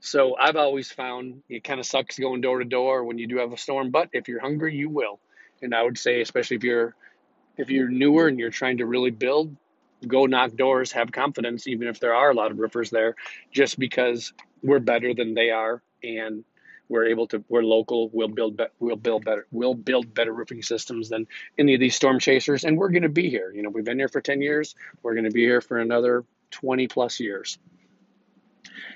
So I've always found it kind of sucks going door to door when you do have a storm, but if you're hungry, you will. And I would say, especially if you're if you're newer and you're trying to really build, go knock doors, have confidence, even if there are a lot of roofers there, just because we're better than they are and we're able to we're local we'll build be, we'll build better we'll build better roofing systems than any of these storm chasers and we're going to be here you know we've been here for 10 years we're going to be here for another 20 plus years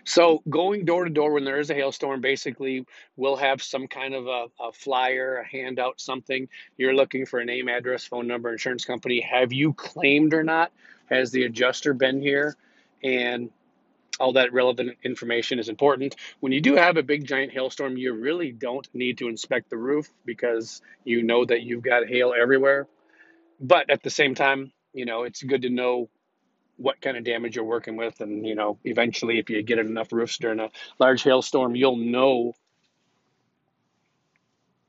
so going door to door when there is a hailstorm, basically we'll have some kind of a, a, flyer, a handout, something. You're looking for a name, address, phone number, insurance company. Have you claimed or not? Has the adjuster been here? And all that relevant information is important. When you do have a big giant hailstorm, you really don't need to inspect the roof because you know that you've got hail everywhere. But at the same time, you know, it's good to know what kind of damage you're working with. And, you know, eventually, if you get enough roofs during a large hailstorm, you'll know.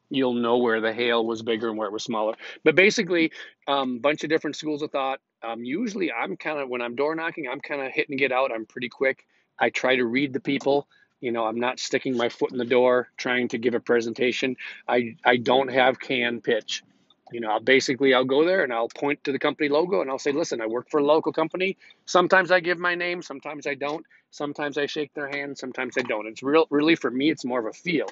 You'll know where the hail was bigger and where it was smaller. But basically, a um, bunch of different schools of thought. Um, usually, I'm kind of, when I'm door knocking, I'm kind of hitting get out. I'm pretty quick. I try to read the people. You know, I'm not sticking my foot in the door trying to give a presentation. I, I don't have can pitch you know, I'll basically I'll go there and I'll point to the company logo and I'll say, listen, I work for a local company. Sometimes I give my name, sometimes I don't. Sometimes I shake their hand, sometimes I don't. It's real really for me, it's more of a feel.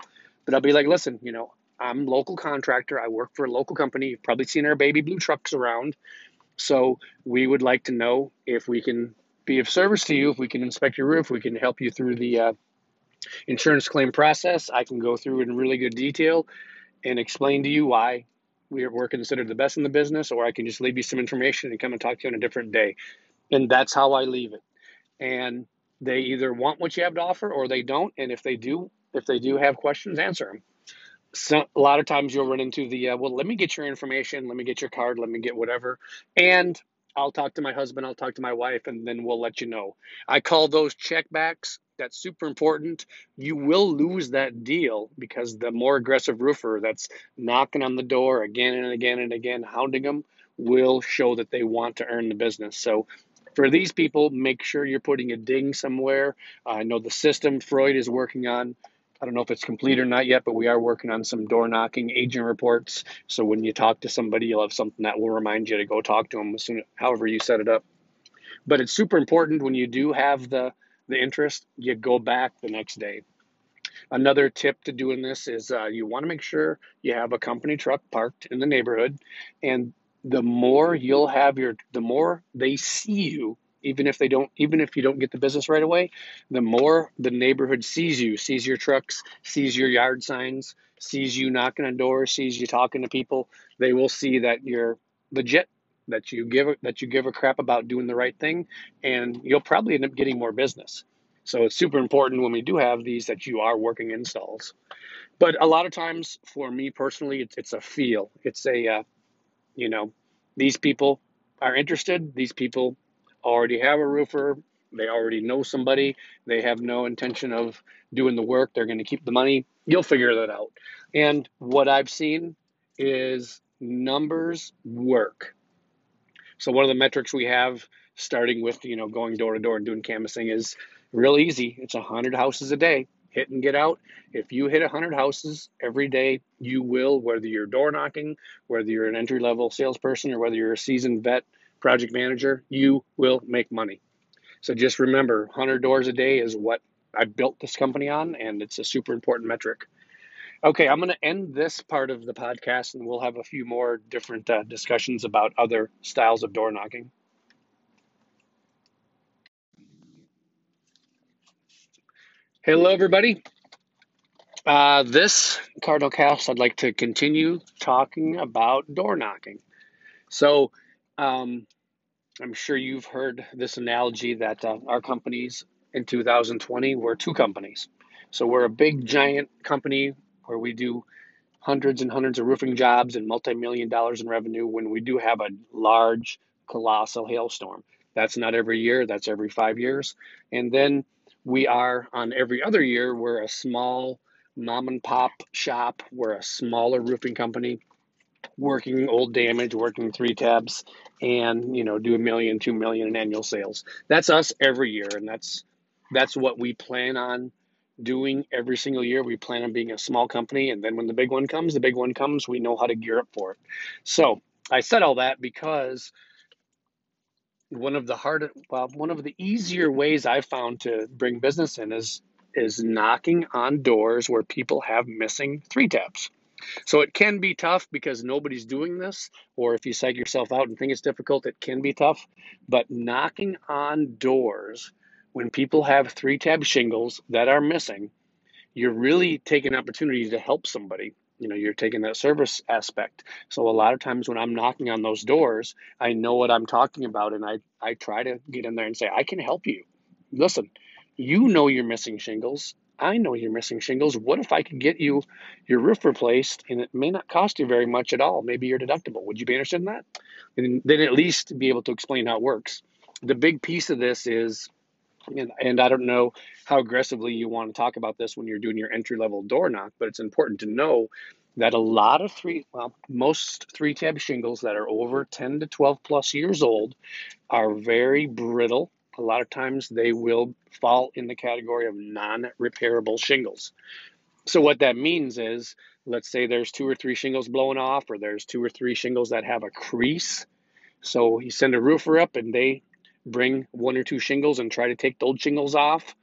But I'll be like, listen, you know, I'm local contractor. I work for a local company. You've probably seen our baby blue trucks around. So we would like to know if we can be of service to you, if we can inspect your roof, we can help you through the uh, insurance claim process. I can go through it in really good detail and explain to you why we're, we're considered the best in the business, or I can just leave you some information and come and talk to you on a different day. And that's how I leave it. And they either want what you have to offer or they don't. And if they do, if they do have questions, answer them. So, a lot of times you'll run into the, uh, well, let me get your information, let me get your card, let me get whatever. And I'll talk to my husband, I'll talk to my wife, and then we'll let you know. I call those checkbacks that's super important. You will lose that deal because the more aggressive roofer that's knocking on the door again and again and again, hounding them, will show that they want to earn the business. So for these people, make sure you're putting a ding somewhere. I know the system Freud is working on. I don't know if it's complete or not yet, but we are working on some door knocking agent reports. So when you talk to somebody, you'll have something that will remind you to go talk to them as soon, however you set it up. But it's super important when you do have the the interest, you go back the next day. Another tip to doing this is uh, you want to make sure you have a company truck parked in the neighborhood, and the more you'll have your, the more they see you, even if they don't, even if you don't get the business right away, the more the neighborhood sees you, sees your trucks, sees your yard signs, sees you knocking on doors, sees you talking to people. They will see that you're legit that you give that you give a crap about doing the right thing, and you'll probably end up getting more business. So it's super important when we do have these that you are working installs. But a lot of times, for me personally, it's, it's a feel. It's a, uh, you know, these people are interested. These people already have a roofer. They already know somebody. They have no intention of doing the work. They're going to keep the money. You'll figure that out. And what I've seen is numbers work. So one of the metrics we have starting with, you know, going door to door and doing canvassing is real easy. It's 100 houses a day. Hit and get out. If you hit 100 houses every day, you will, whether you're door knocking, whether you're an entry level salesperson, or whether you're a seasoned vet project manager, you will make money. So just remember 100 doors a day is what I built this company on, and it's a super important metric. Okay, I'm going to end this part of the podcast, and we'll have a few more different uh, discussions about other styles of door knocking. Hello, everybody. Uh, this Cardinal Cast, I'd like to continue talking about door knocking. So, um, I'm sure you've heard this analogy that uh, our companies in 2020 were two companies. So, we're a big, giant company where we do hundreds and hundreds of roofing jobs and multi-million dollars in revenue when we do have a large colossal hailstorm. That's not every year that's every five years. And then we are on every other year we're a small mom and pop shop. We're a smaller roofing company working old damage working three tabs and you know do a million two million in annual sales that's us every year and that's that's what we plan on doing every single year. We plan on being a small company, and then when the big one comes, the big one comes, we know how to gear up for it. So I said all that because one of the hard, well, one of the easier ways I found to bring business in is is knocking on doors where people have missing three tabs. So it can be tough because nobody's doing this, or if you psych yourself out and think it's difficult, it can be tough. But knocking on doors when people have three tab shingles that are missing, you're really taking opportunity to help somebody. You know, you're taking that service aspect. So a lot of times when I'm knocking on those doors, I know what I'm talking about and I, I try to get in there and say, I can help you. Listen, you know you're missing shingles. I know you're missing shingles. What if I could get you your roof replaced and it may not cost you very much at all? Maybe your deductible. Would you be interested in that? And then at least be able to explain how it works. The big piece of this is and, and I don't know how aggressively you want to talk about this when you're doing your entry level door knock, but it's important to know that a lot of three, well, most three tab shingles that are over 10 to 12 plus years old are very brittle. A lot of times they will fall in the category of non repairable shingles. So, what that means is, let's say there's two or three shingles blowing off, or there's two or three shingles that have a crease. So, you send a roofer up and they bring one or two shingles and try to take the old shingles off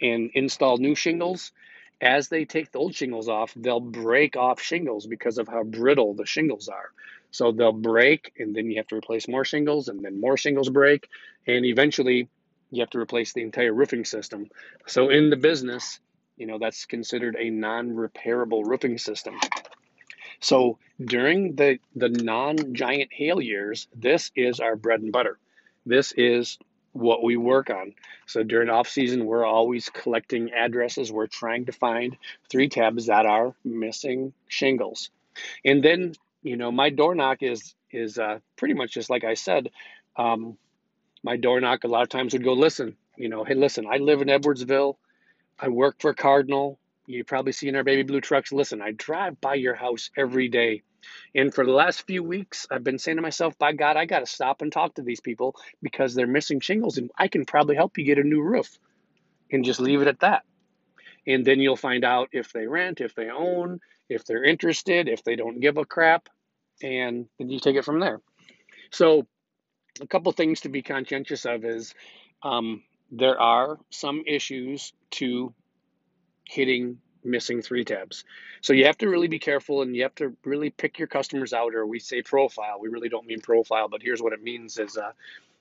and install new shingles. As they take the old shingles off, they'll break off shingles because of how brittle the shingles are. So they'll break, and then you have to replace more shingles, and then more shingles break, and eventually you have to replace the entire roofing system. So in the business, you know, that's considered a non-repairable roofing system. So during the the non-giant hail years, this is our bread and butter. This is what we work on. So during off season, we're always collecting addresses. We're trying to find three tabs that are missing shingles. And then, you know, my door knock is is uh, pretty much just like I said. Um, my door knock a lot of times would go, listen, you know, hey, listen, I live in Edwardsville. I work for Cardinal. You probably see in our baby blue trucks. Listen, I drive by your house every day. And for the last few weeks, I've been saying to myself, by God, I got to stop and talk to these people because they're missing shingles and I can probably help you get a new roof and just leave it at that. And then you'll find out if they rent, if they own, if they're interested, if they don't give a crap, and then you take it from there. So, a couple things to be conscientious of is um, there are some issues to hitting missing three tabs. So you have to really be careful and you have to really pick your customers out, or we say profile. We really don't mean profile, but here's what it means is uh,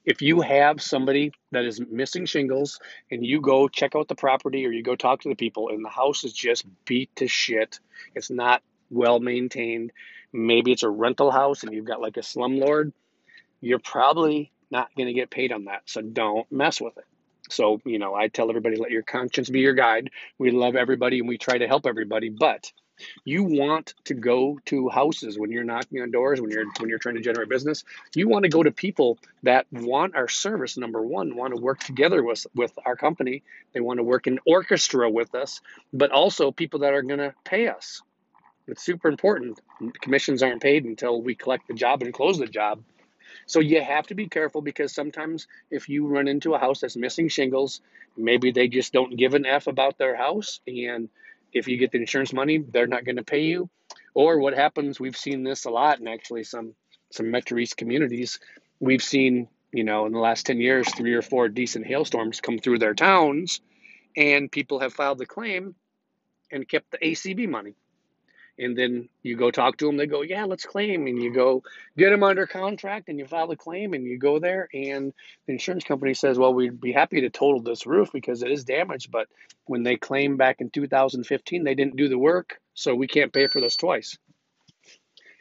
if you have somebody that is missing shingles and you go check out the property or you go talk to the people and the house is just beat to shit, it's not well maintained, maybe it's a rental house and you've got like a slumlord, you're probably not going to get paid on that. So don't mess with it. So, you know, I tell everybody, let your conscience be your guide. We love everybody and we try to help everybody, but you want to go to houses when you're knocking on doors, when you're when you're trying to generate business. You want to go to people that want our service. Number one, want to work together with with our company. They want to work in orchestra with us, but also people that are going to pay us. It's super important. Commissions aren't paid until we collect the job and close the job. So you have to be careful because sometimes if you run into a house that's missing shingles, maybe they just don't give an F about their house. And if you get the insurance money, they're not going to pay you. Or what happens, we've seen this a lot and actually some, some Metro East communities. We've seen, you know, in the last 10 years, three or four decent hailstorms come through their towns and people have filed the claim and kept the ACV money and then you go talk to them they go yeah let's claim and you go get them under contract and you file the claim and you go there and the insurance company says well we'd be happy to total this roof because it is damaged but when they claim back in 2015 they didn't do the work so we can't pay for this twice.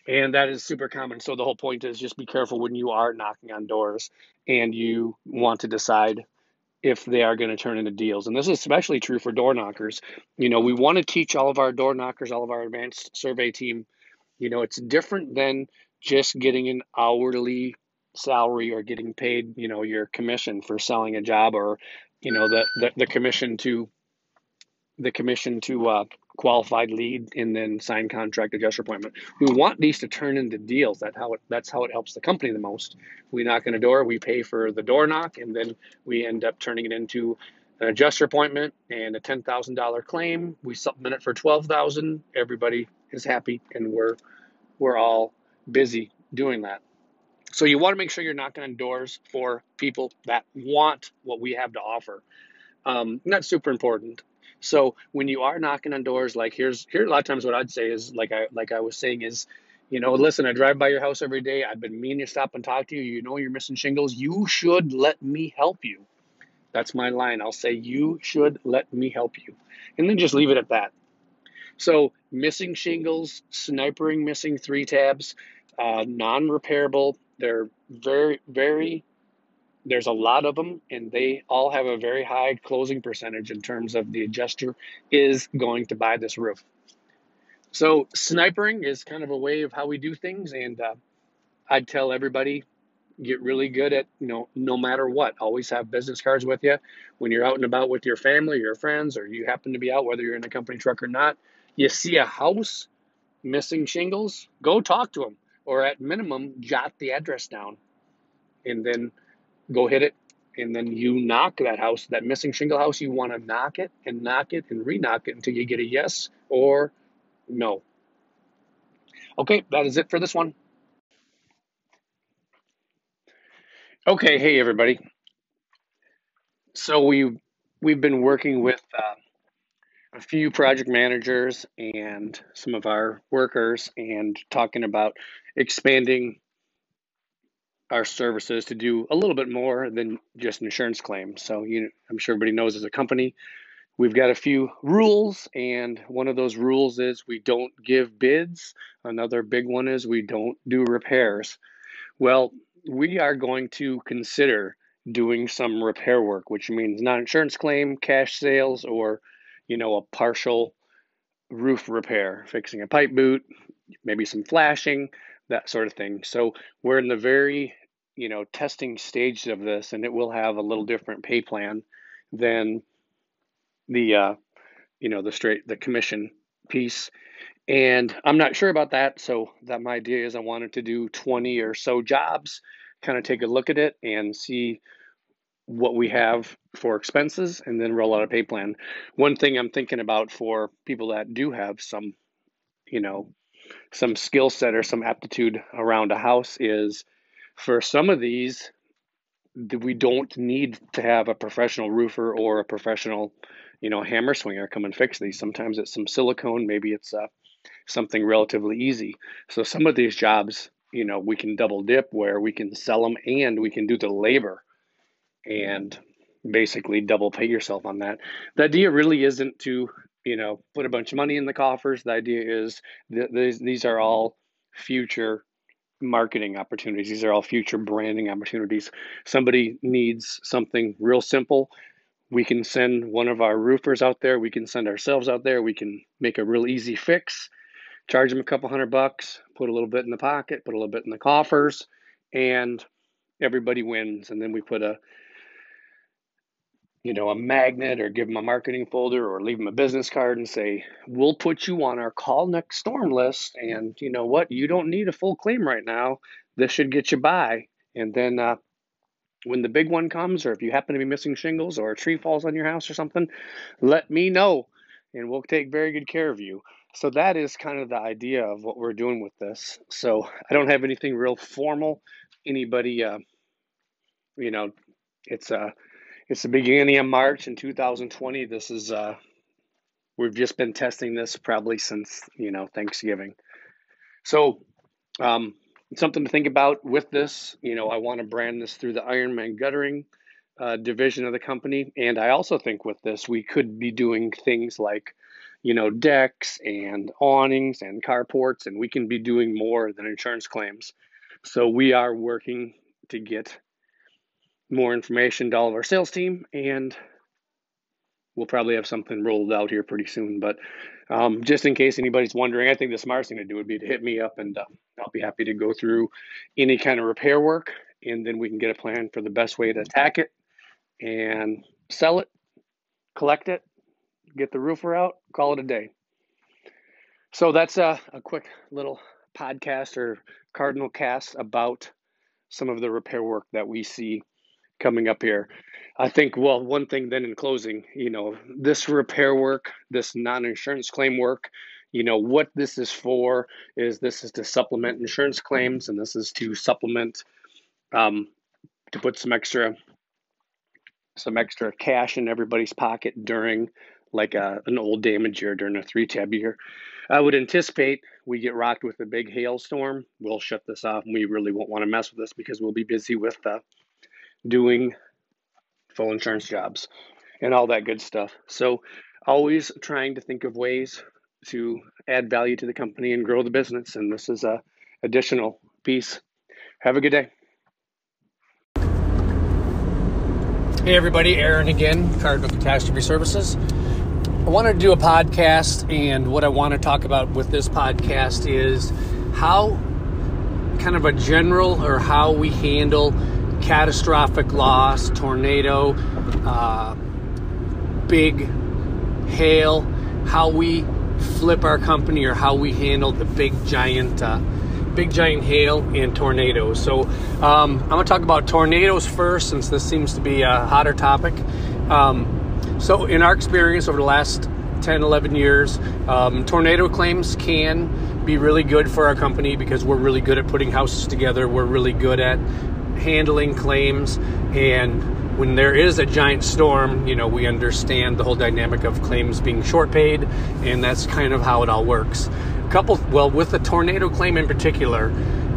And that is super common. So the whole point is just be careful when you are knocking on doors and you want to decide if they are going to turn into deals. And this is especially true for door knockers. You know, we want to teach all of our door knockers, all of our advanced survey team, you know, it's different than just getting an hourly salary or getting paid, you know, your commission for selling a job or, you know, the, the, the commission to the commission to uh, qualified lead and then sign contract adjuster appointment. We want these to turn into deals. That's how it that's how it helps the company the most. We knock on a door, we pay for the door knock, and then we end up turning it into an adjuster appointment and a ten thousand dollar claim. We supplement it for twelve thousand. Everybody is happy, and we're we're all busy doing that. So you want to make sure you're knocking on doors for people that want what we have to offer. Um, that's super important. So when you are knocking on doors, like here's here a lot of times what I'd say is like I like I was saying is, you know, listen, I drive by your house every day. I've been meaning to stop and talk to you. You know you're missing shingles. You should let me help you. That's my line. I'll say you should let me help you, and then just leave it at that. So missing shingles, snipering missing three tabs, uh, non-repairable. They're very very there's a lot of them, and they all have a very high closing percentage in terms of the adjuster is going to buy this roof. So snipering is kind of a way of how we do things, and uh, I'd tell everybody get really good at you know no matter what. Always have business cards with you. When you're out and about with your family your friends or you happen to be out whether you're in a company truck or not you see a house missing shingles go talk to them or at minimum jot the address down. And then go hit it, and then you knock that house, that missing shingle house, you want to knock it and knock it and re-knock it until you get a yes or no. Okay, that is it for this one. Okay, hey everybody. So we we've been working with uh, a few project managers and some of our workers and talking about expanding our services to do a little bit more than just an insurance claims. So you, I'm sure everybody knows as a company, we've got a few rules, and one of those rules is we don't give bids. Another big one is we don't do repairs. Well, we are going to consider doing some repair work, which means non-insurance claim, cash sales, or you know a partial roof repair, fixing a pipe boot, maybe some flashing, that sort of thing. So we're in the very you know testing stage of this, and it will have a little different pay plan than the uh, you know the straight the commission piece. And I'm not sure about that, so that my idea is I wanted to do 20 or so jobs, kind of take a look at it and see what we have for expenses and then roll out a pay plan. One thing I'm thinking about for people that do have some, you know, some skill set or some aptitude around a house is for some of these, we don't need to have a professional roofer or a professional, you know, hammer swinger come and fix these. Sometimes it's some silicone, maybe it's uh, something relatively easy. So some of these jobs, you know, we can double dip where we can sell them and we can do the labor and basically double pay yourself on that. The idea really isn't to, you know, put a bunch of money in the coffers. The idea is that these, these are all future marketing opportunities. These are all future branding opportunities. Somebody needs something real simple. We can send one of our roofers out there. We can send ourselves out there. We can make a real easy fix, charge them a couple hundred bucks, put a little bit in the pocket, put a little bit in the coffers, and everybody wins. And then we put a you know, a magnet or give them a marketing folder or leave them a business card and say, we'll put you on our call next storm list. And you know what? You don't need a full claim right now. This should get you by. And then uh, when the big one comes, or if you happen to be missing shingles or a tree falls on your house or something, let me know and we'll take very good care of you. So that is kind of the idea of what we're doing with this. So I don't have anything real formal. Anybody, uh, you know, it's uh, it's the beginning of March in 2020. This is uh, we've just been testing this probably since you know Thanksgiving. So um, something to think about with this. You know, I want to brand this through the Ironman Guttering uh, division of the company, and I also think with this we could be doing things like, you know, decks and awnings and carports, and we can be doing more than insurance claims. So we are working to get more information to all of our sales team, and we'll probably have something rolled out here pretty soon. But um, just in case anybody's wondering, I think the smartest thing to do would be to hit me up, and uh, I'll be happy to go through any kind of repair work, and then we can get a plan for the best way to attack it and sell it, collect it, get the roofer out, call it a day. So that's a, a quick little podcast or cardinal cast about some of the repair work that we see coming up here. I think, well, one thing then in closing, you know, this repair work, this non insurance claim work, you know, what this is for is this is to supplement insurance claims and this is to supplement, um, to put some extra some extra cash in everybody's pocket during like a, an old damage year during a three tab year. I would anticipate we get rocked with a big hailstorm. We'll shut this off and we really won't want to mess with this because we'll be busy with uh, doing full insurance jobs and all that good stuff. So, always trying to think of ways to add value to the company and grow the business. And this is a additional piece. Have a good day. Hey everybody, Aaron again, Cardinal Catastrophe Services. I wanted to do a podcast, and what I want to talk about with this podcast is how kind of a general or how we handle catastrophic loss, tornado, uh, big hail, how we flip our company or how we handle the big giant. Uh, big giant hail and tornadoes. So um, I'm to talk about tornadoes first, since this seems to be a hotter topic. Um, so in our experience over the last 10, 11 years, um, tornado claims can be really good for our company because we're really good at putting houses together. We're really good at handling claims. And when there is a giant storm, you know, we understand the whole dynamic of claims being short paid, and that's kind of how it all works. A couple, well, with the tornado claim in particular,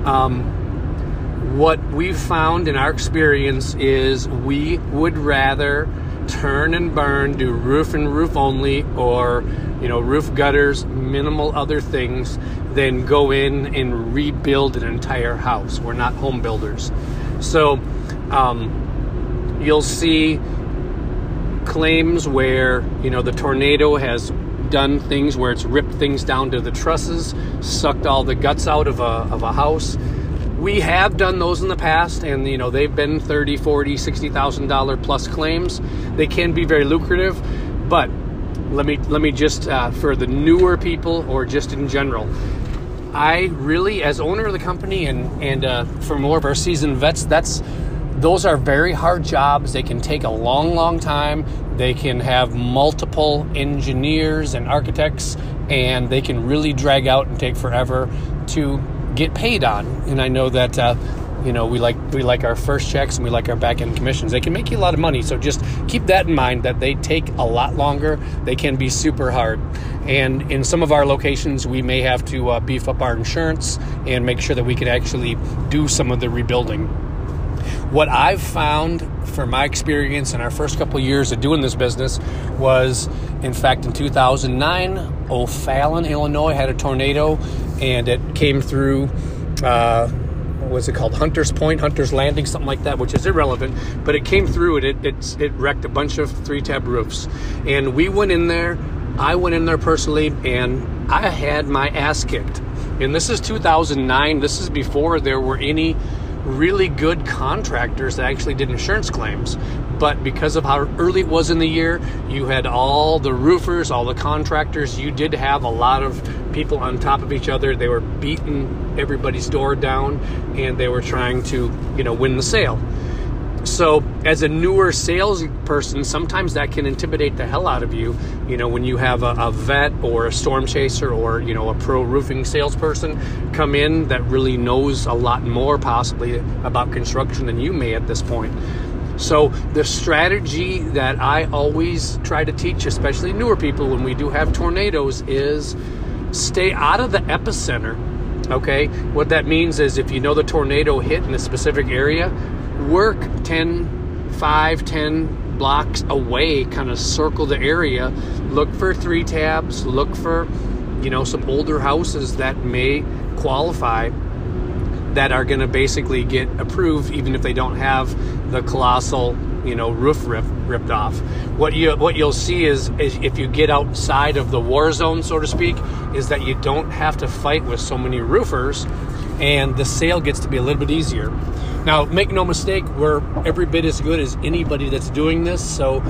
um, what we've found in our experience is we would rather turn and burn, do roof and roof only, or you know, roof gutters, minimal other things, than go in and rebuild an entire house. We're not home builders, so um, you'll see claims where you know the tornado has done things where it's ripped things down to the trusses, sucked all the guts out of a, of a house. We have done those in the past, and you know they've been thirty, forty, sixty thousand dollar plus claims. They can be very lucrative, but let me let me just uh, for the newer people or just in general, I really, as owner of the company and and uh, for more of our seasoned vets, that's those are very hard jobs. They can take a long, long time. They can have multiple engineers and architects, and they can really drag out and take forever to get paid on. And I know that. Uh, you know, we like we like our first checks and we like our back end commissions. They can make you a lot of money, so just keep that in mind that they take a lot longer. They can be super hard, and in some of our locations, we may have to uh, beef up our insurance and make sure that we can actually do some of the rebuilding what I've found from my experience in our first couple of years of doing this business was, in fact, in 2009, O'Fallon, Illinois had a tornado and it came through. Uh, was it called? Hunter's Point, Hunter's Landing, something like that, which is irrelevant. But it came through and it, it, it wrecked a bunch of three tab roofs. And we went in there, I went in there personally, and I had my ass kicked. And this is 2009. This is before there were any really good contractors that actually did insurance claims. But because of how early it was in the year, you had all the roofers, all the contractors. You did have a lot of people on top of each other. They were beating everybody's door down, and they were trying to, you know, win the sale. So, as a newer salesperson, sometimes that can intimidate the hell out of you. You know, when you have a, a, vet or a storm chaser or, you know, a pro roofing salesperson come in that really knows a lot more possibly about construction than you may at this point. So, the strategy that I always try to teach, especially newer people when we do have tornadoes, is stay out of the epicenter. Okay, what that means is if you know the tornado hit in a specific area, work 10, 5, 10 blocks away, kind of circle the area, look for three tabs, look for, you know, some older houses that may qualify that are going to basically get approved even if they don't have the colossal you know roof rip, ripped off what you what you'll see is, is if you get outside of the war zone so to speak is that you don't have to fight with so many roofers and the sale gets to be a little bit easier now, make no mistake, we're every bit as good as anybody that's doing this. So,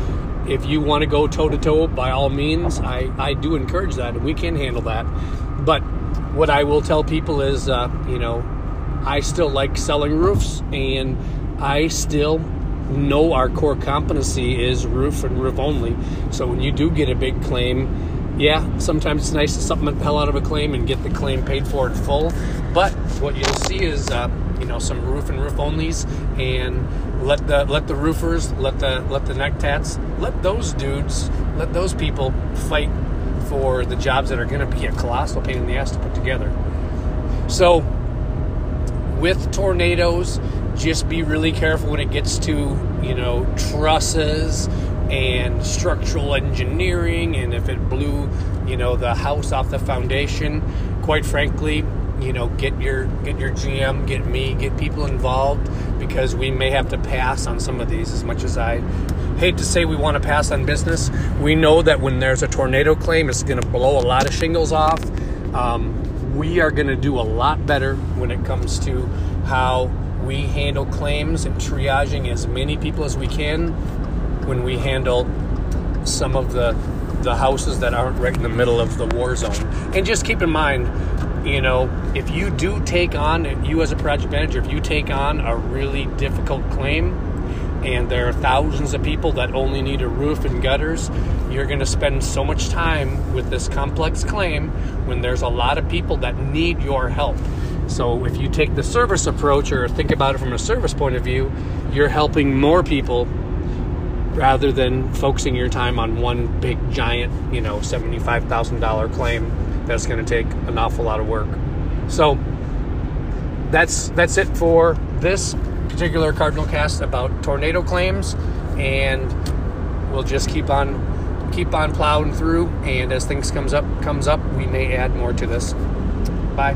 if you want to go toe to toe, by all means, I, I do encourage that, and we can handle that. But what I will tell people is, uh, you know, I still like selling roofs, and I still know our core competency is roof and roof only. So when you do get a big claim, yeah, sometimes it's nice to supplement the hell out of a claim and get the claim paid for in full. But what you'll see is uh, you know some roof and roof onlys and let the let the roofers let the let the neck tats let those dudes let those people fight for the jobs that are going to be a colossal pain in the ass to put together so with tornadoes just be really careful when it gets to you know trusses and structural engineering and if it blew you know the house off the foundation quite frankly you know get your get your GM, get me, get people involved because we may have to pass on some of these. As much as I hate to say we want to pass on business, we know that when there's a tornado claim, it's going to blow a lot of shingles off. Um, we are going to do a lot better when it comes to how we handle claims and triaging as many people as we can when we handle some of the the houses that aren't right in the middle of the war zone. And just keep in mind, you know, if you do take on, you as a project manager, if you take on a really difficult claim, and there are thousands of people that only need a roof and gutters, you're going to spend so much time with this complex claim when there's a lot of people that need your help. So if you take the service approach or think about it from a service point of view, you're helping more people rather than focusing your time on one big giant, you know, $75,000 claim that's going to take an awful lot of work. So that's that's it for this particular Cardinal cast about tornado claims, and we'll just keep on keep on plowing through. And as things comes up comes up, we may add more to this. Bye.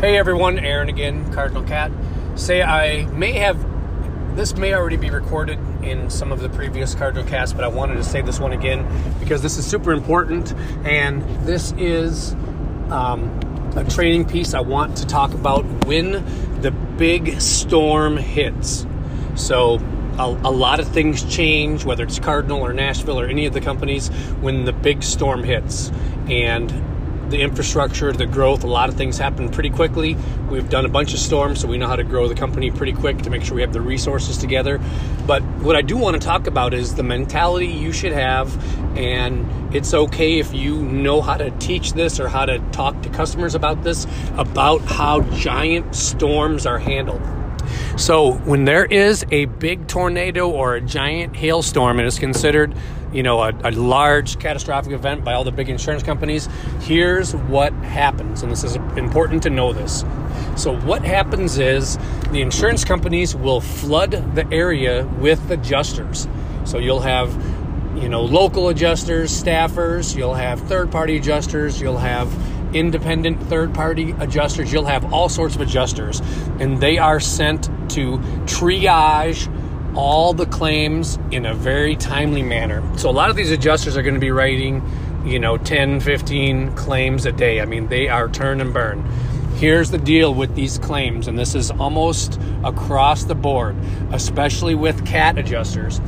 Hey everyone, Aaron again, Cardinal Cat. Say I may have this may already be recorded in some of the previous Cardinal casts, but I wanted to say this one again because this is super important, and this is um, a training piece I want to talk about when the big storm hits. So a, a, lot of things change, whether it's Cardinal or Nashville or any of the companies, when the big storm hits. And the infrastructure, the growth, a lot of things happen pretty quickly. We've done a bunch of storms, so we know how to grow the company pretty quick to make sure we have the resources together. But what I do want to talk about is the mentality you should have, and it's okay if you know how to teach this or how to talk to customers about this, about how giant storms are handled. So, when there is a big tornado or a giant hailstorm, it is considered you know, a, a, large catastrophic event by all the big insurance companies, here's what happens. And this is important to know this. So, what happens is the insurance companies will flood the area with adjusters. So, you'll have, you know, local adjusters, staffers, you'll have third party adjusters, you'll have independent third party adjusters, you'll have all sorts of adjusters. And they are sent to triage all the claims in a very timely manner. So a lot of these adjusters are going to be writing, you know, 10, 15 claims a day. I mean, they are turn and burn. here's the deal with these claims, and this is almost across the board, especially with cat adjusters.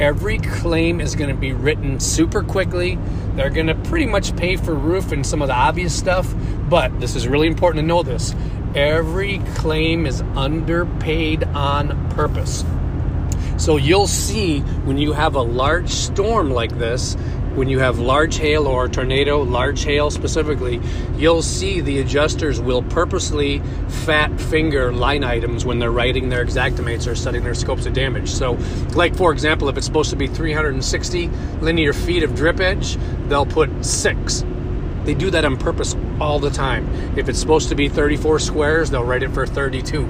Every claim is going to be written super quickly. They're going to pretty much pay for roof and some of the obvious stuff, but this is really important to know this. Every claim is underpaid on purpose. So you'll see when you have a large storm like this, when you have large hail or tornado, large hail specifically, you'll see the adjusters will purposely fat finger line items when they're writing their Xactimates or setting their scopes of damage. So, like for example, if it's supposed to be 360 linear feet of drip edge, they'll put six. They do that on purpose all the time. If it's supposed to be 34 squares, they'll write it for 32.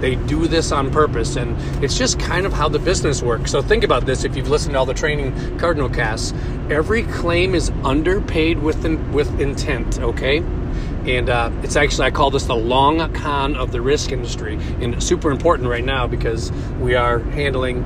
They do this on purpose, and it's just kind of how the business works. So think about this: if you've listened to all the training Cardinal casts, every claim is underpaid with in, with intent. Okay, and uh, it's actually I call this the long con of the risk industry, and it's super important right now because we are handling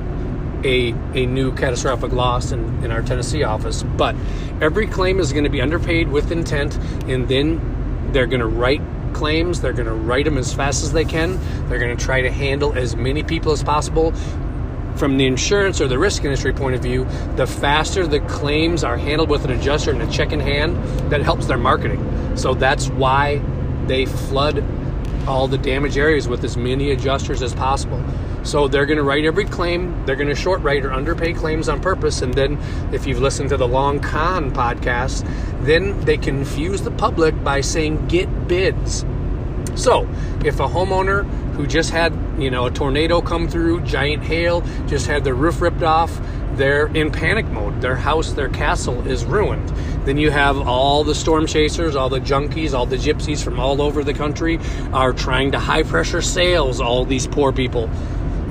a, a new catastrophic loss in, in our Tennessee office. But every claim is going to be underpaid with intent, and then they're going to write claims. They're going to write them as fast as they can. They're going to try to handle as many people as possible. From the insurance or the risk industry point of view, the faster the claims are handled with an adjuster and a check in hand, that helps their marketing. So that's why they flood all the damage areas with as many adjusters as possible. So they're going to write every claim. They're going to short write or underpay claims on purpose. And then, if you've listened to the Long Con podcast, then they confuse the public by saying get bids. So if a homeowner who just had you know a tornado come through, giant hail, just had their roof ripped off, they're in panic mode. Their house, their castle is ruined. Then you have all the storm chasers, all the junkies, all the gypsies from all over the country are trying to high pressure sales all these poor people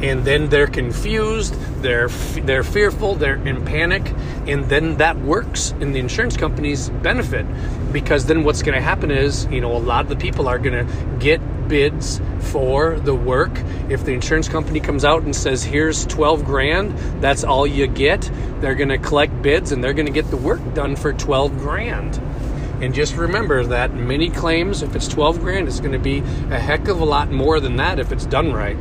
and then they're confused, they're they're fearful, they're in panic, and then that works in the insurance company's benefit because then what's going to happen is, you know, a lot of the people are going to get bids for the work. If the insurance company comes out and says, "Here's 12 grand, that's all you get," they're going to collect bids and they're going to get the work done for 12 grand. And just remember that many claims, if it's 12 grand, it's going to be a heck of a lot more than that if it's done right.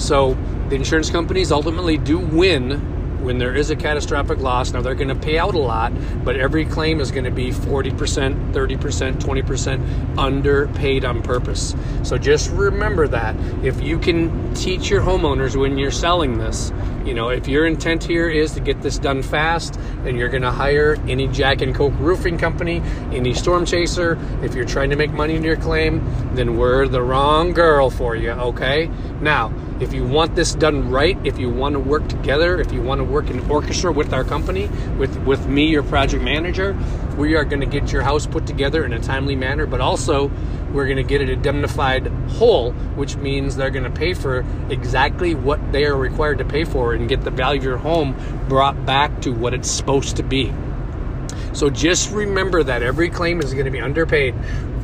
So the insurance companies ultimately do win when there is a catastrophic loss. Now they're going to pay out a lot, but every claim is going to be 40%, 30%, 20% underpaid on purpose. So just remember that. If you can teach your homeowners when you're selling this, you know, if your intent here is to get this done fast and you're going to hire any Jack and Coke roofing company, any storm chaser, if you're trying to make money in your claim, then we're the wrong girl for you, okay? Now, if you want this done right, if you want to work together, if you want to work in orchestra with our company, with, with me, your project manager, we are going to get your house put together in a timely manner, but also we're going to get it indemnified whole, which means they're going to pay for exactly what they are required to pay for and get the value of your home brought back to what it's supposed to be. So just remember that every claim is going to be underpaid.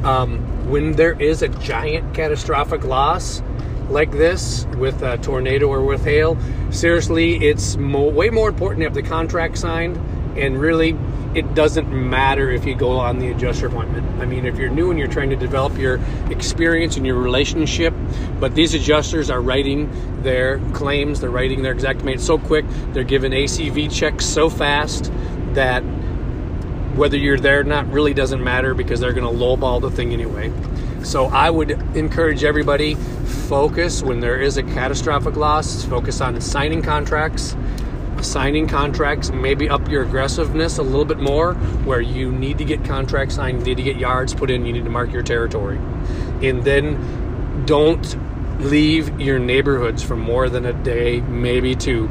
Um, when there is a giant catastrophic loss, like this with a tornado or with hail, seriously, it's mo- way more important to have the contract signed. And really, it doesn't matter if you go on the adjuster appointment. I mean, if you're new and you're trying to develop your experience and your relationship, but these adjusters are writing their claims, they're writing their exact so quick, they're giving ACV checks so fast that whether you're there or not really doesn't matter because they're going to lowball the thing anyway. So I would encourage everybody focus when there is a catastrophic loss, focus on signing contracts, signing contracts, maybe up your aggressiveness a little bit more where you need to get contracts signed, you need to get yards put in, you need to mark your territory. And then don't leave your neighborhoods for more than a day, maybe two.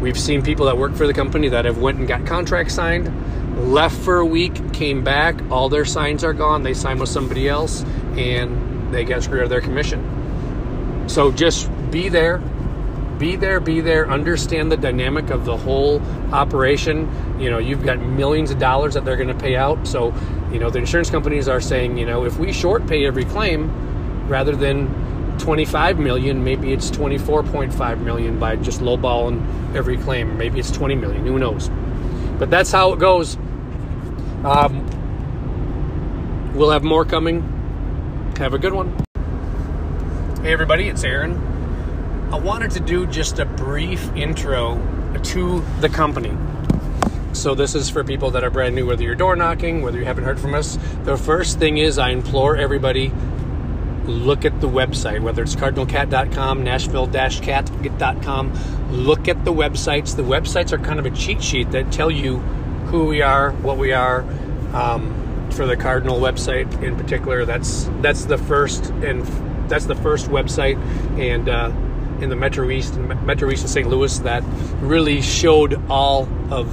We've seen people that work for the company that have went and got contracts signed left for a week, came back, all their signs are gone. They signed with somebody else and they got screwed out of their commission. So just be there, be there, be there, understand the dynamic of the whole operation. You know, you've got millions of dollars that they're going to pay out. So, you know, the insurance companies are saying, you know, if we short pay every claim rather than 25 million, maybe it's 24.5 million by just lowballing every claim. Maybe it's 20 million. Who knows? But that's how it goes. Um, we'll have more coming. Have a good one. Hey, everybody, it's Aaron. I wanted to do just a brief intro to the company. So, this is for people that are brand new, whether you're door knocking, whether you haven't heard from us. The first thing is, I implore everybody look at the website, whether it's cardinalcat.com, nashville-cat.com. Look at the websites. The websites are kind of a cheat sheet that tell you who we are, what we are. Um, for the Cardinal website in particular, that's that's the first and that's the first website and uh, in the Metro East and Metro East of St. Louis that really showed all of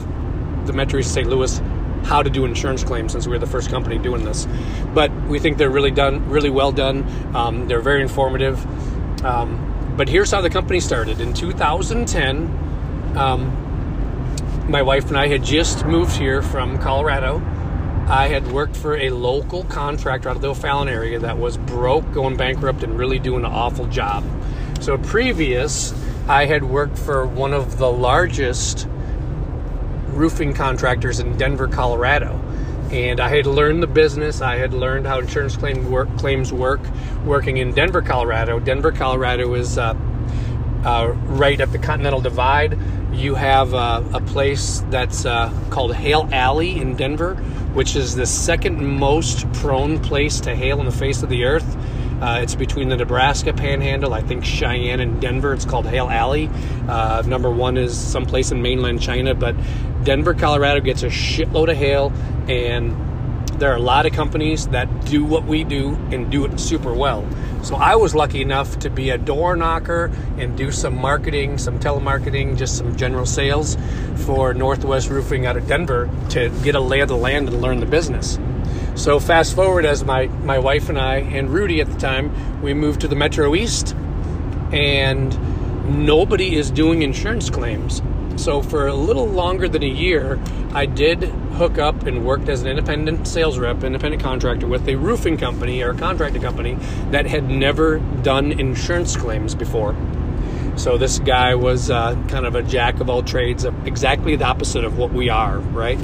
the Metro East of St. Louis how to do insurance claims since we were the first company doing this. But we think they're really done, really well done. Um, they're very informative. Um, but here's how the company started in 2010. Um, my wife and I had just moved here from Colorado. I had worked for a local contractor out of the O'Fallon area that was broke, going bankrupt, and really doing an awful job. So, previous, I had worked for one of the largest roofing contractors in Denver, Colorado. And I had learned the business. I had learned how insurance claim work, claims work working in Denver, Colorado. Denver, Colorado is uh, uh, right at the Continental Divide. You have uh, a place that's uh, called Hail Alley in Denver, which is the second most prone place to hail in the face of the earth. Uh, it's between the Nebraska Panhandle, I think Cheyenne and Denver. It's called Hail Alley. Uh, number one is someplace in mainland China, but Denver, Colorado gets a shitload of hail, and there are a lot of companies that do what we do and do it super well. So I was lucky enough to be a door knocker and do some marketing, some telemarketing, just some general sales for Northwest Roofing out of Denver to get a lay of the land and learn the business. So fast forward as my, my wife and I and Rudy at the time, we moved to the Metro East and nobody is doing insurance claims. So for a little longer than a year, I did hook up and worked as an independent sales rep, independent contractor with a roofing company or a contracting company that had never done insurance claims before. So this guy was uh, kind of a jack of all trades, exactly the opposite of what we are, right?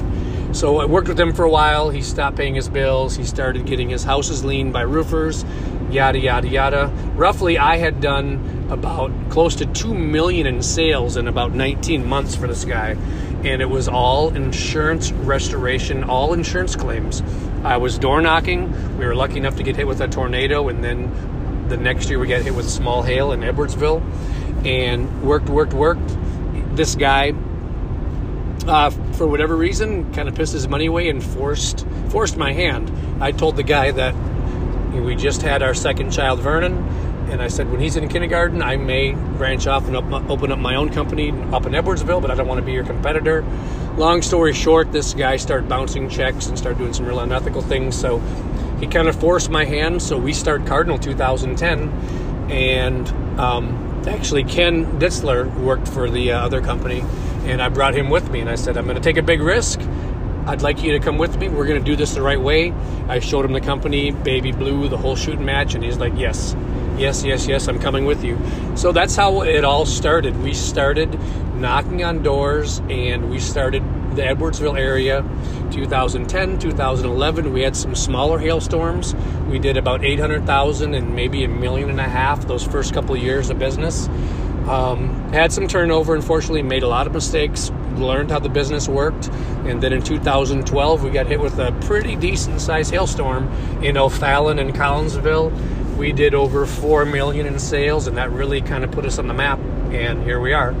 So I worked with him for a while. He stopped paying his bills. He started getting his houses liened by roofers, yada yada yada. Roughly, I had done about close to two million in sales in about 19 months for this guy, and it was all insurance restoration, all insurance claims. I was door knocking. We were lucky enough to get hit with a tornado, and then the next year we got hit with small hail in Edwardsville, and worked, worked, worked. This guy uh, for whatever reason, kind of pissed his money away and forced forced my hand. I told the guy that we just had our second child, Vernon, and I said when he's in kindergarten, I may branch off and op- open up my own company up in Edwardsville, but I don't want to be your competitor. Long story short, this guy started bouncing checks and started doing some real unethical things. So he kind of forced my hand. So we started Cardinal 2010, and um, actually Ken Ditzler worked for the uh, other company and I brought him with me and I said, I'm going to take a big risk. I'd like you to come with me. We're going to do this the right way. I showed him the company, Baby Blue, the whole shooting match, and he's like, Yes, yes, yes, yes, I'm coming with you. So that's how it all started. We started knocking on doors and we started the Edwardsville area 2010, 2011. We had some smaller hailstorms. We did about 800,000 and maybe a million and a half those first couple of years of business. Um, had some turnover, unfortunately, made a lot of mistakes, learned how the business worked, and then in 2012 we got hit with a pretty decent sized hailstorm in O'Fallon and Collinsville. We did over four million in sales, and that really kind of put us on the map. And here we are.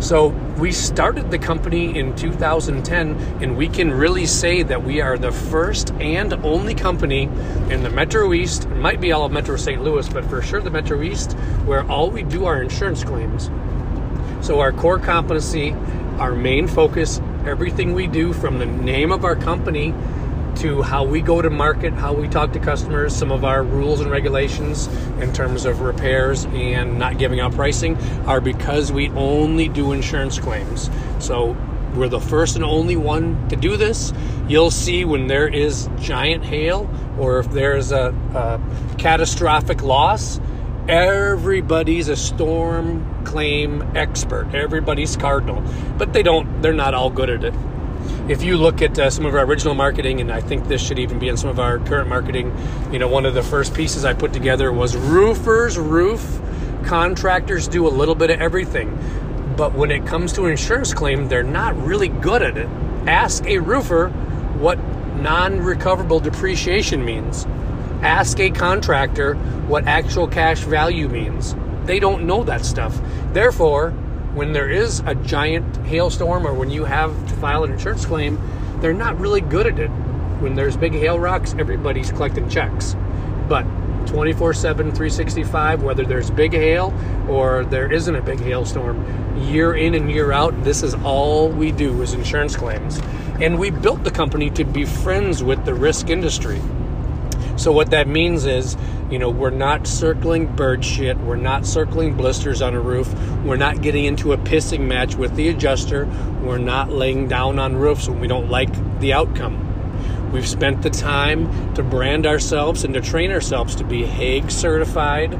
So we started the company in 2010, and we can really say that we are the first and only company in the Metro East, it might be all of Metro St. Louis, but for sure the Metro East, where all we do are insurance claims. So our core competency, our main focus, everything we do from the name of our company to how we go to market, how we talk to customers, some of our rules and regulations in terms of repairs and not giving out pricing are because we only do insurance claims. So we're the first and only one to do this. You'll see when there is giant hail or if there's a, a catastrophic loss, everybody's a storm claim expert. Everybody's cardinal, but they don't. They're not all good at it. If you look at uh, some of our original marketing, and I think this should even be in some of our current marketing, you know, one of the first pieces I put together was roofers roof. Contractors do a little bit of everything, but when it comes to an insurance claim, they're not really good at it. Ask a roofer what non recoverable depreciation means. Ask a contractor what actual cash value means. They don't know that stuff. Therefore, when there is a giant hailstorm or when you have to file an insurance claim, they're not really good at it. When there's big hail rocks, everybody's collecting checks. But 24 7, 365, whether there's big hail or there isn't a big hailstorm, year in and year out, this is all we do is insurance claims. And we built the company to be friends with the risk industry. So what that means is, you know, we're not circling bird shit, we're not circling blisters on a roof, we're not getting into a pissing match with the adjuster, we're not laying down on roofs when we don't like the outcome. We've spent the time to brand ourselves and to train ourselves to be Haag certified.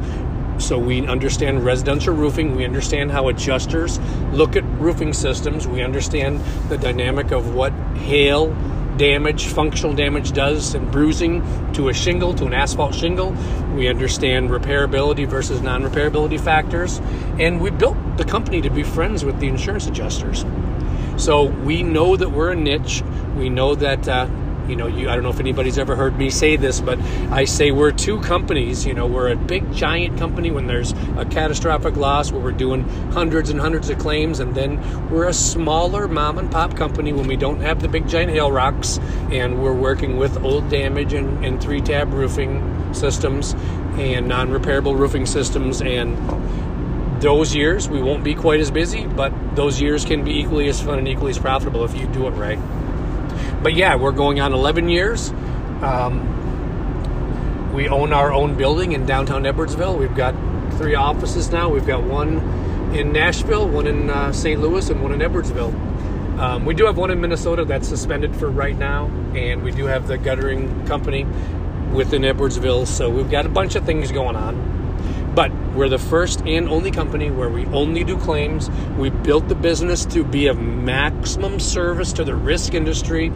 So we understand residential roofing. We understand how adjusters look at roofing systems. We understand the dynamic of what hail, damage, functional damage does and bruising to a shingle, to an asphalt shingle. We understand repairability versus non repairability factors. And we built the company to be friends with the insurance adjusters. So we know that we're a niche. We know that. Uh, you know, you, I don't know if anybody's ever heard me say this, but I say we're two companies. You know, we're a big giant company when there's a catastrophic loss where we're doing hundreds and hundreds of claims, and then we're a smaller mom and pop company when we don't have the big giant hail rocks and we're working with old damage and, and three tab roofing systems and non repairable roofing systems and those years we won't be quite as busy, but those years can be equally as fun and equally as profitable if you do it right but yeah, we're going on 11 years. Um, we own our own building in downtown Edwardsville. We've got three offices now. We've got one in Nashville, one in uh, St. Louis, and one in Edwardsville. Um, we do have one in Minnesota that's suspended for right now, and we do have the guttering company within Edwardsville. So we've got a bunch of things going on. But we're the first and only company where we only do claims. We built the business to be of maximum service to the risk industry.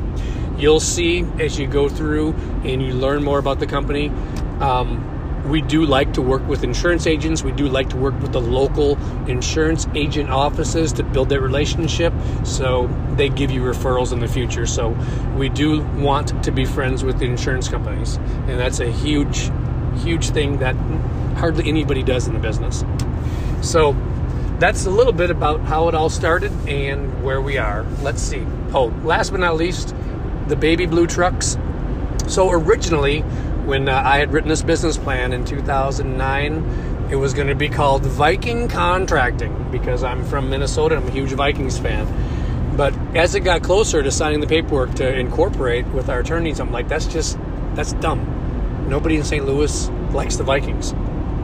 You'll see as you go through and you learn more about the company. Um, we do like to work with insurance agents. We do like to work with the local insurance agent offices to build that relationship so they give you referrals in the future. So we do want to be friends with the insurance companies. And that's a huge, huge thing that hardly anybody does in the business. So that's a little bit about how it all started and where we are. Let's see. Oh, last but not least, the baby blue trucks. So originally, when uh, I had written this business plan in 2009, it was going to be called Viking Contracting because I'm from Minnesota. I'm a huge Vikings fan. But as it got closer to signing the paperwork to incorporate with our attorneys, I'm like, that's just, that's dumb. Nobody in St. Louis likes the Vikings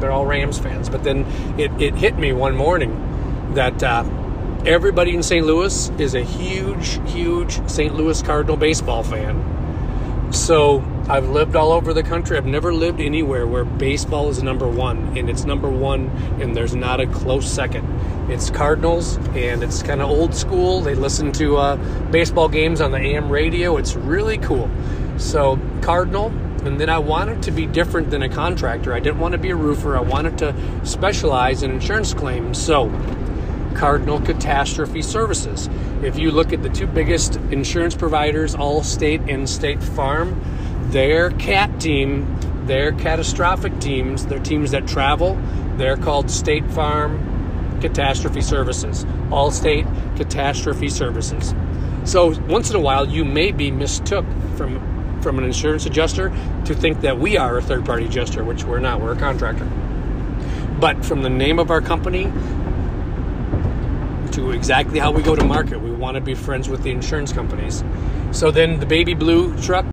they're all Rams fans. But then it, it hit me one morning that uh, everybody in St. Louis is a huge, huge St. Louis Cardinal baseball fan. So I've lived all over the country. I've never lived anywhere where baseball is number one, and it's number one, and there's not a close second. It's Cardinals, and it's kind of old school. They listen to uh, baseball games on the AM radio. It's really cool. So Cardinal, and then I wanted to be different than a contractor. I didn't want to be a roofer. I wanted to specialize in insurance claims. So, Cardinal Catastrophe Services. If you look at the two biggest insurance providers, Allstate and State Farm, their CAT team, their catastrophic teams, their teams that travel, they're called State Farm Catastrophe Services. Allstate Catastrophe Services. So once in a while, you may be mistook from from an insurance adjuster to think that we are a third party adjuster, which we're not, we're a contractor. But from the name of our company to exactly how we go to market, we want to be friends with the insurance companies. So then the baby blue truck